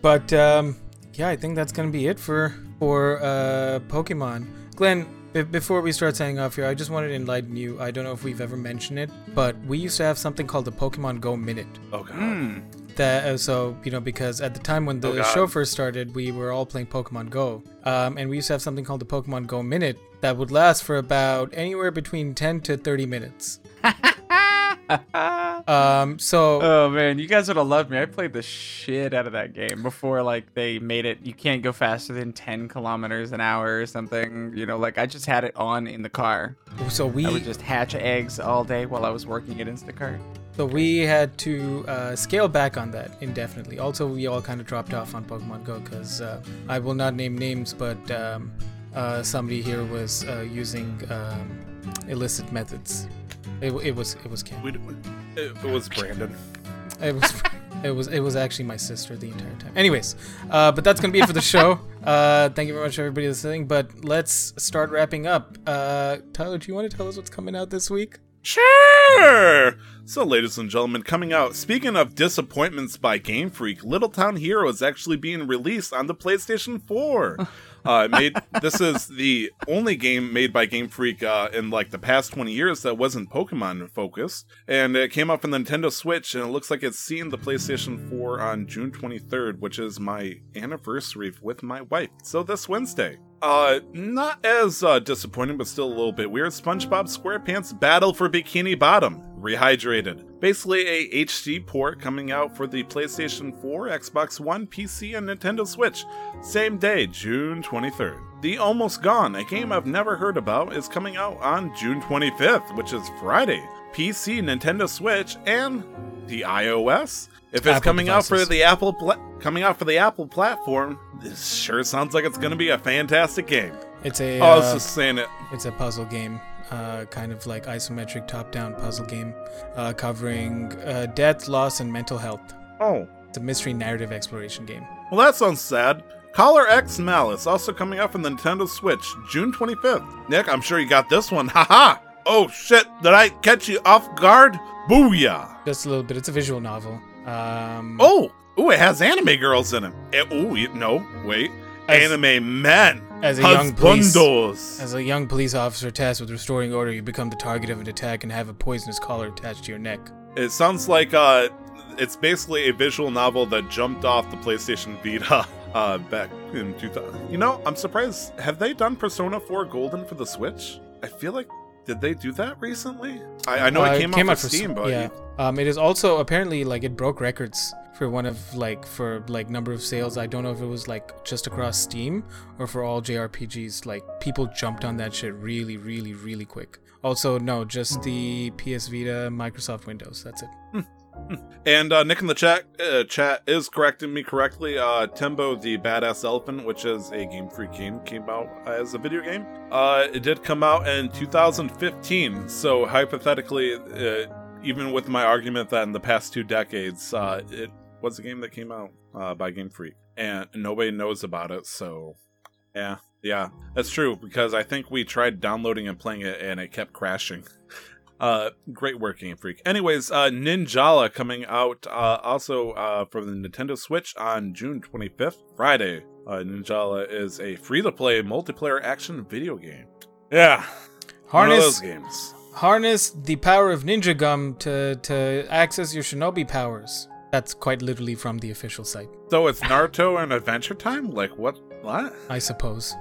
but um, yeah, I think that's gonna be it for for uh, Pokemon. Glenn, b- before we start signing off here, I just wanted to enlighten you. I don't know if we've ever mentioned it, but we used to have something called the Pokemon Go Minute. Oh god. Hmm. That uh, so you know because at the time when the Oh, show first started, we were all playing Pokemon Go, um, and we used to have something called the Pokemon Go Minute that would last for about anywhere between ten to thirty minutes. Um, so oh man, you guys would have loved me. I played the shit out of that game before like they made it you can't go faster than 10 kilometers an hour or something. You know, like I just had it on in the car. so we I would just hatch eggs all day while I was working at Instacart. So we had to uh, scale back on that indefinitely. Also, we all kind of dropped off on Pokemon Go because uh, I will not name names, but um, uh, somebody here was uh, using um, illicit methods. It, it was it was Cam. We, it, was Brandon. It was it was it was actually my sister the entire time. Anyways, uh, but that's gonna be it for the show. Uh, thank you very much everybody listening. But let's start wrapping up. Uh, Tyler, do you want to tell us what's coming out this week? Sure. So, ladies and gentlemen, coming out. Speaking of disappointments by Game Freak, Little Town Hero is actually being released on the PlayStation 4. Uh, made this is the only game made by Game Freak uh, in like the past 20 years that wasn't Pokemon focused, and it came out for the Nintendo Switch, and it looks like it's seen the PlayStation 4 on June 23rd, which is my anniversary with my wife. So this Wednesday. Uh, not as uh, disappointing, but still a little bit weird. SpongeBob SquarePants Battle for Bikini Bottom rehydrated. Basically, a HD port coming out for the PlayStation 4, Xbox One, PC, and Nintendo Switch. Same day, June 23rd. The Almost Gone, a game I've never heard about, is coming out on June 25th, which is Friday. PC, Nintendo Switch, and the iOS. If it's Apple coming out for the Apple pla- coming out for the Apple platform, this sure sounds like it's going to be a fantastic game. It's a oh, I was uh, just saying it. it's a puzzle game, uh, kind of like isometric top-down puzzle game, uh, covering uh, death, loss, and mental health. Oh, It's a mystery narrative exploration game. well, that sounds sad. Collar X Malice also coming out for the Nintendo Switch, June 25th. Nick, I'm sure you got this one. Haha! Oh shit! Did I catch you off guard? Booyah! Just a little bit. It's a visual novel. Um, Oh, ooh, it has anime girls in it. Eh, ooh, you- no, wait, As- anime men. as a young police- As a young police officer tasked with restoring order, you become the target of an attack and have a poisonous collar attached to your neck. It sounds like uh, it's basically a visual novel that jumped off the PlayStation Vita uh, back in 2000. You know, I'm surprised. Have they done Persona 4 Golden for the Switch? I feel like did they do that recently? I, I know Uh, it came, out, for Steam, but yeah. Um, it is also apparently like it broke records for one of like for like number of sales. I don't know if it was like just across Steam or for all JRPGs. Like people jumped on that shit really, really, really quick. Also, no, just the PS Vita, Microsoft Windows. That's it. And uh, Nick in the chat uh, chat is correcting me correctly. Uh, Tembo the Badass Elephant, which is a Game Freak game, came out as a video game. Uh, it did come out in 2015. So hypothetically, uh, even with my argument that in the past two decades, uh, it was a game that came out uh, by Game Freak, and nobody knows about it. So, yeah, yeah, that's true because I think we tried downloading and playing it, and it kept crashing. Uh, great work, Game Freak. Anyways, uh, Ninjala coming out uh, also uh, for the Nintendo Switch on June 25th, Friday. Uh, Ninjala is a free-to-play multiplayer action video game. Yeah, one of those Harness games. harness the power of Ninja Gum to to access your Shinobi powers. That's quite literally from the official site, So it's Naruto and Adventure Time. Like what? What? I suppose.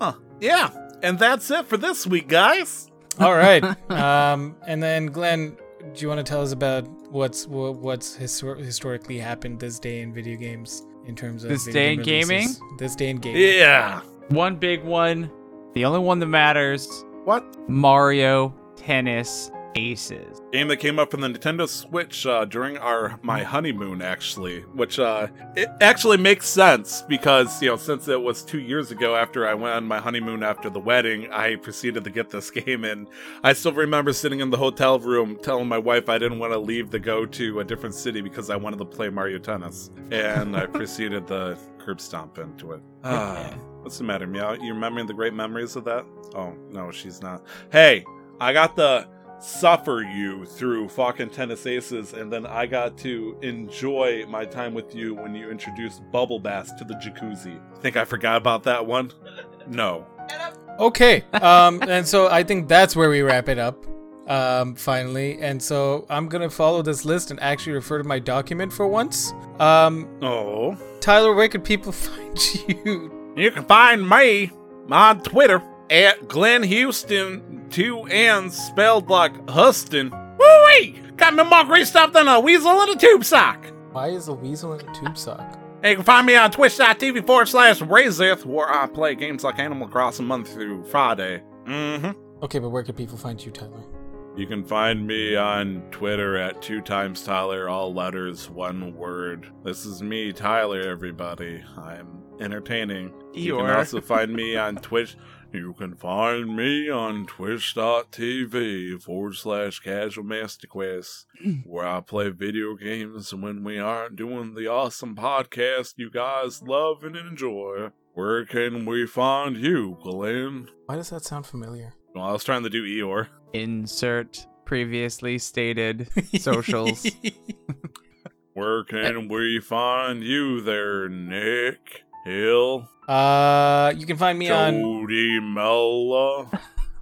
Huh? Yeah. And that's it for this week, guys. All right. Um, and then Glenn, do you want to tell us about what's wha- what's histor- historically happened this day in video games in terms of This video day in gaming? This day in gaming. Yeah. One big one, the only one that matters What? Mario Tennis Aces. game that came up on the Nintendo Switch uh, during our my honeymoon, actually, which uh, it actually makes sense because you know since it was two years ago after I went on my honeymoon after the wedding, I proceeded to get this game, and I still remember sitting in the hotel room telling my wife I didn't want to leave to go to a different city because I wanted to play Mario Tennis, and I proceeded to curb stomp into it. Ah, what's the matter, Meow? You remembering the great memories of that? Oh no, she's not. Hey, I got the suffer you through fucking tennis aces, and then I got to enjoy my time with you when you introduced bubble baths to the jacuzzi. Think I forgot about that one? No. Okay. Um, and so I think that's where we wrap it up. Um, finally, and so I'm gonna follow this list and actually refer to my document for once. Um, Oh. Tyler, where could people find you? You can find me on Twitter at Glenn Houston, two N's spelled like Huston. Woo-wee! Got me more grease stuff than a weasel in a tube sock. Why is a weasel in a tube sock? And you can find me on twitch.tv forward slash Razeth, where I play games like Animal Crossing Monday through Friday. Mm-hmm. Okay, but where can people find you, Tyler? You can find me on Twitter at two times Tyler, all letters, one word. This is me, Tyler, everybody. I'm entertaining. You can Eeyore. also find me on Twitch. You can find me on twitch.tv forward slash casual master quest, mm. where I play video games and when we aren't doing the awesome podcast you guys love and enjoy. Where can we find you, Glenn? Why does that sound familiar? Well, I was trying to do Eeyore. Insert previously stated socials. Where can we find you there, Nick Hill? Uh, you can find me on Jody Mella?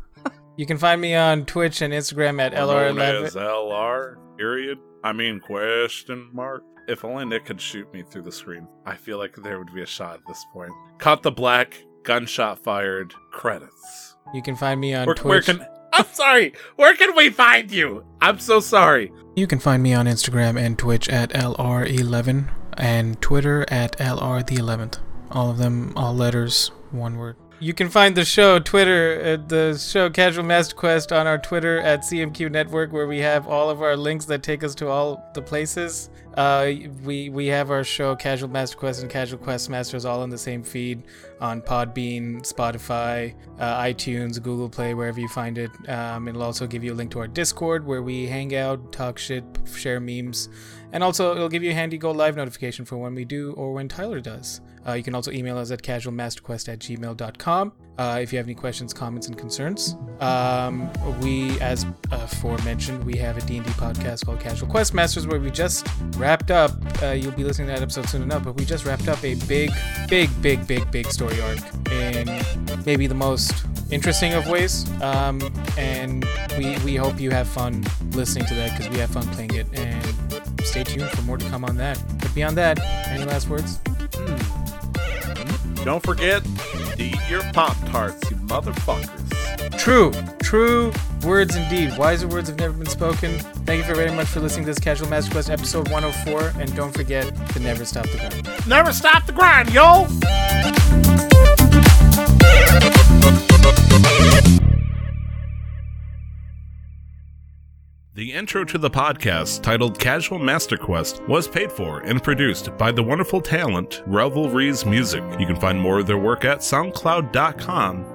you can find me on Twitch and Instagram at LR11. LR, period. I mean, question mark. If only Nick could shoot me through the screen. I feel like there would be a shot at this point. Cut the black, gunshot fired credits. You can find me on Where, Twitch. where can I'm sorry. Where can we find you? I'm so sorry. You can find me on Instagram and Twitch at LR11 and Twitter at LR the 11th. All of them, all letters, one word. You can find the show Twitter, uh, the show Casual Master Quest on our Twitter at CMQ Network, where we have all of our links that take us to all the places. Uh, we we have our show Casual Master Quest and Casual Quest Masters all in the same feed on Podbean, Spotify, uh, iTunes, Google Play, wherever you find it. Um, it'll also give you a link to our Discord where we hang out, talk shit, share memes, and also it'll give you a handy go live notification for when we do or when Tyler does. Uh, you can also email us at casualmasterquest at gmail.com uh, if you have any questions, comments, and concerns. Um, we, as aforementioned, we have a D&D podcast called Casual Quest Masters where we just wrapped up, uh, you'll be listening to that episode soon enough, but we just wrapped up a big, big, big, big, big story arc in maybe the most interesting of ways. Um, and we, we hope you have fun listening to that because we have fun playing it. And stay tuned for more to come on that. But beyond that, any last words? Don't forget to eat your Pop Tarts, you motherfuckers. True, true words indeed. Wiser words have never been spoken. Thank you very much for listening to this Casual Master Quest episode 104, and don't forget to never stop the grind. Never stop the grind, yo! The intro to the podcast, titled Casual Master Quest, was paid for and produced by the wonderful talent Revelries Music. You can find more of their work at soundcloud.com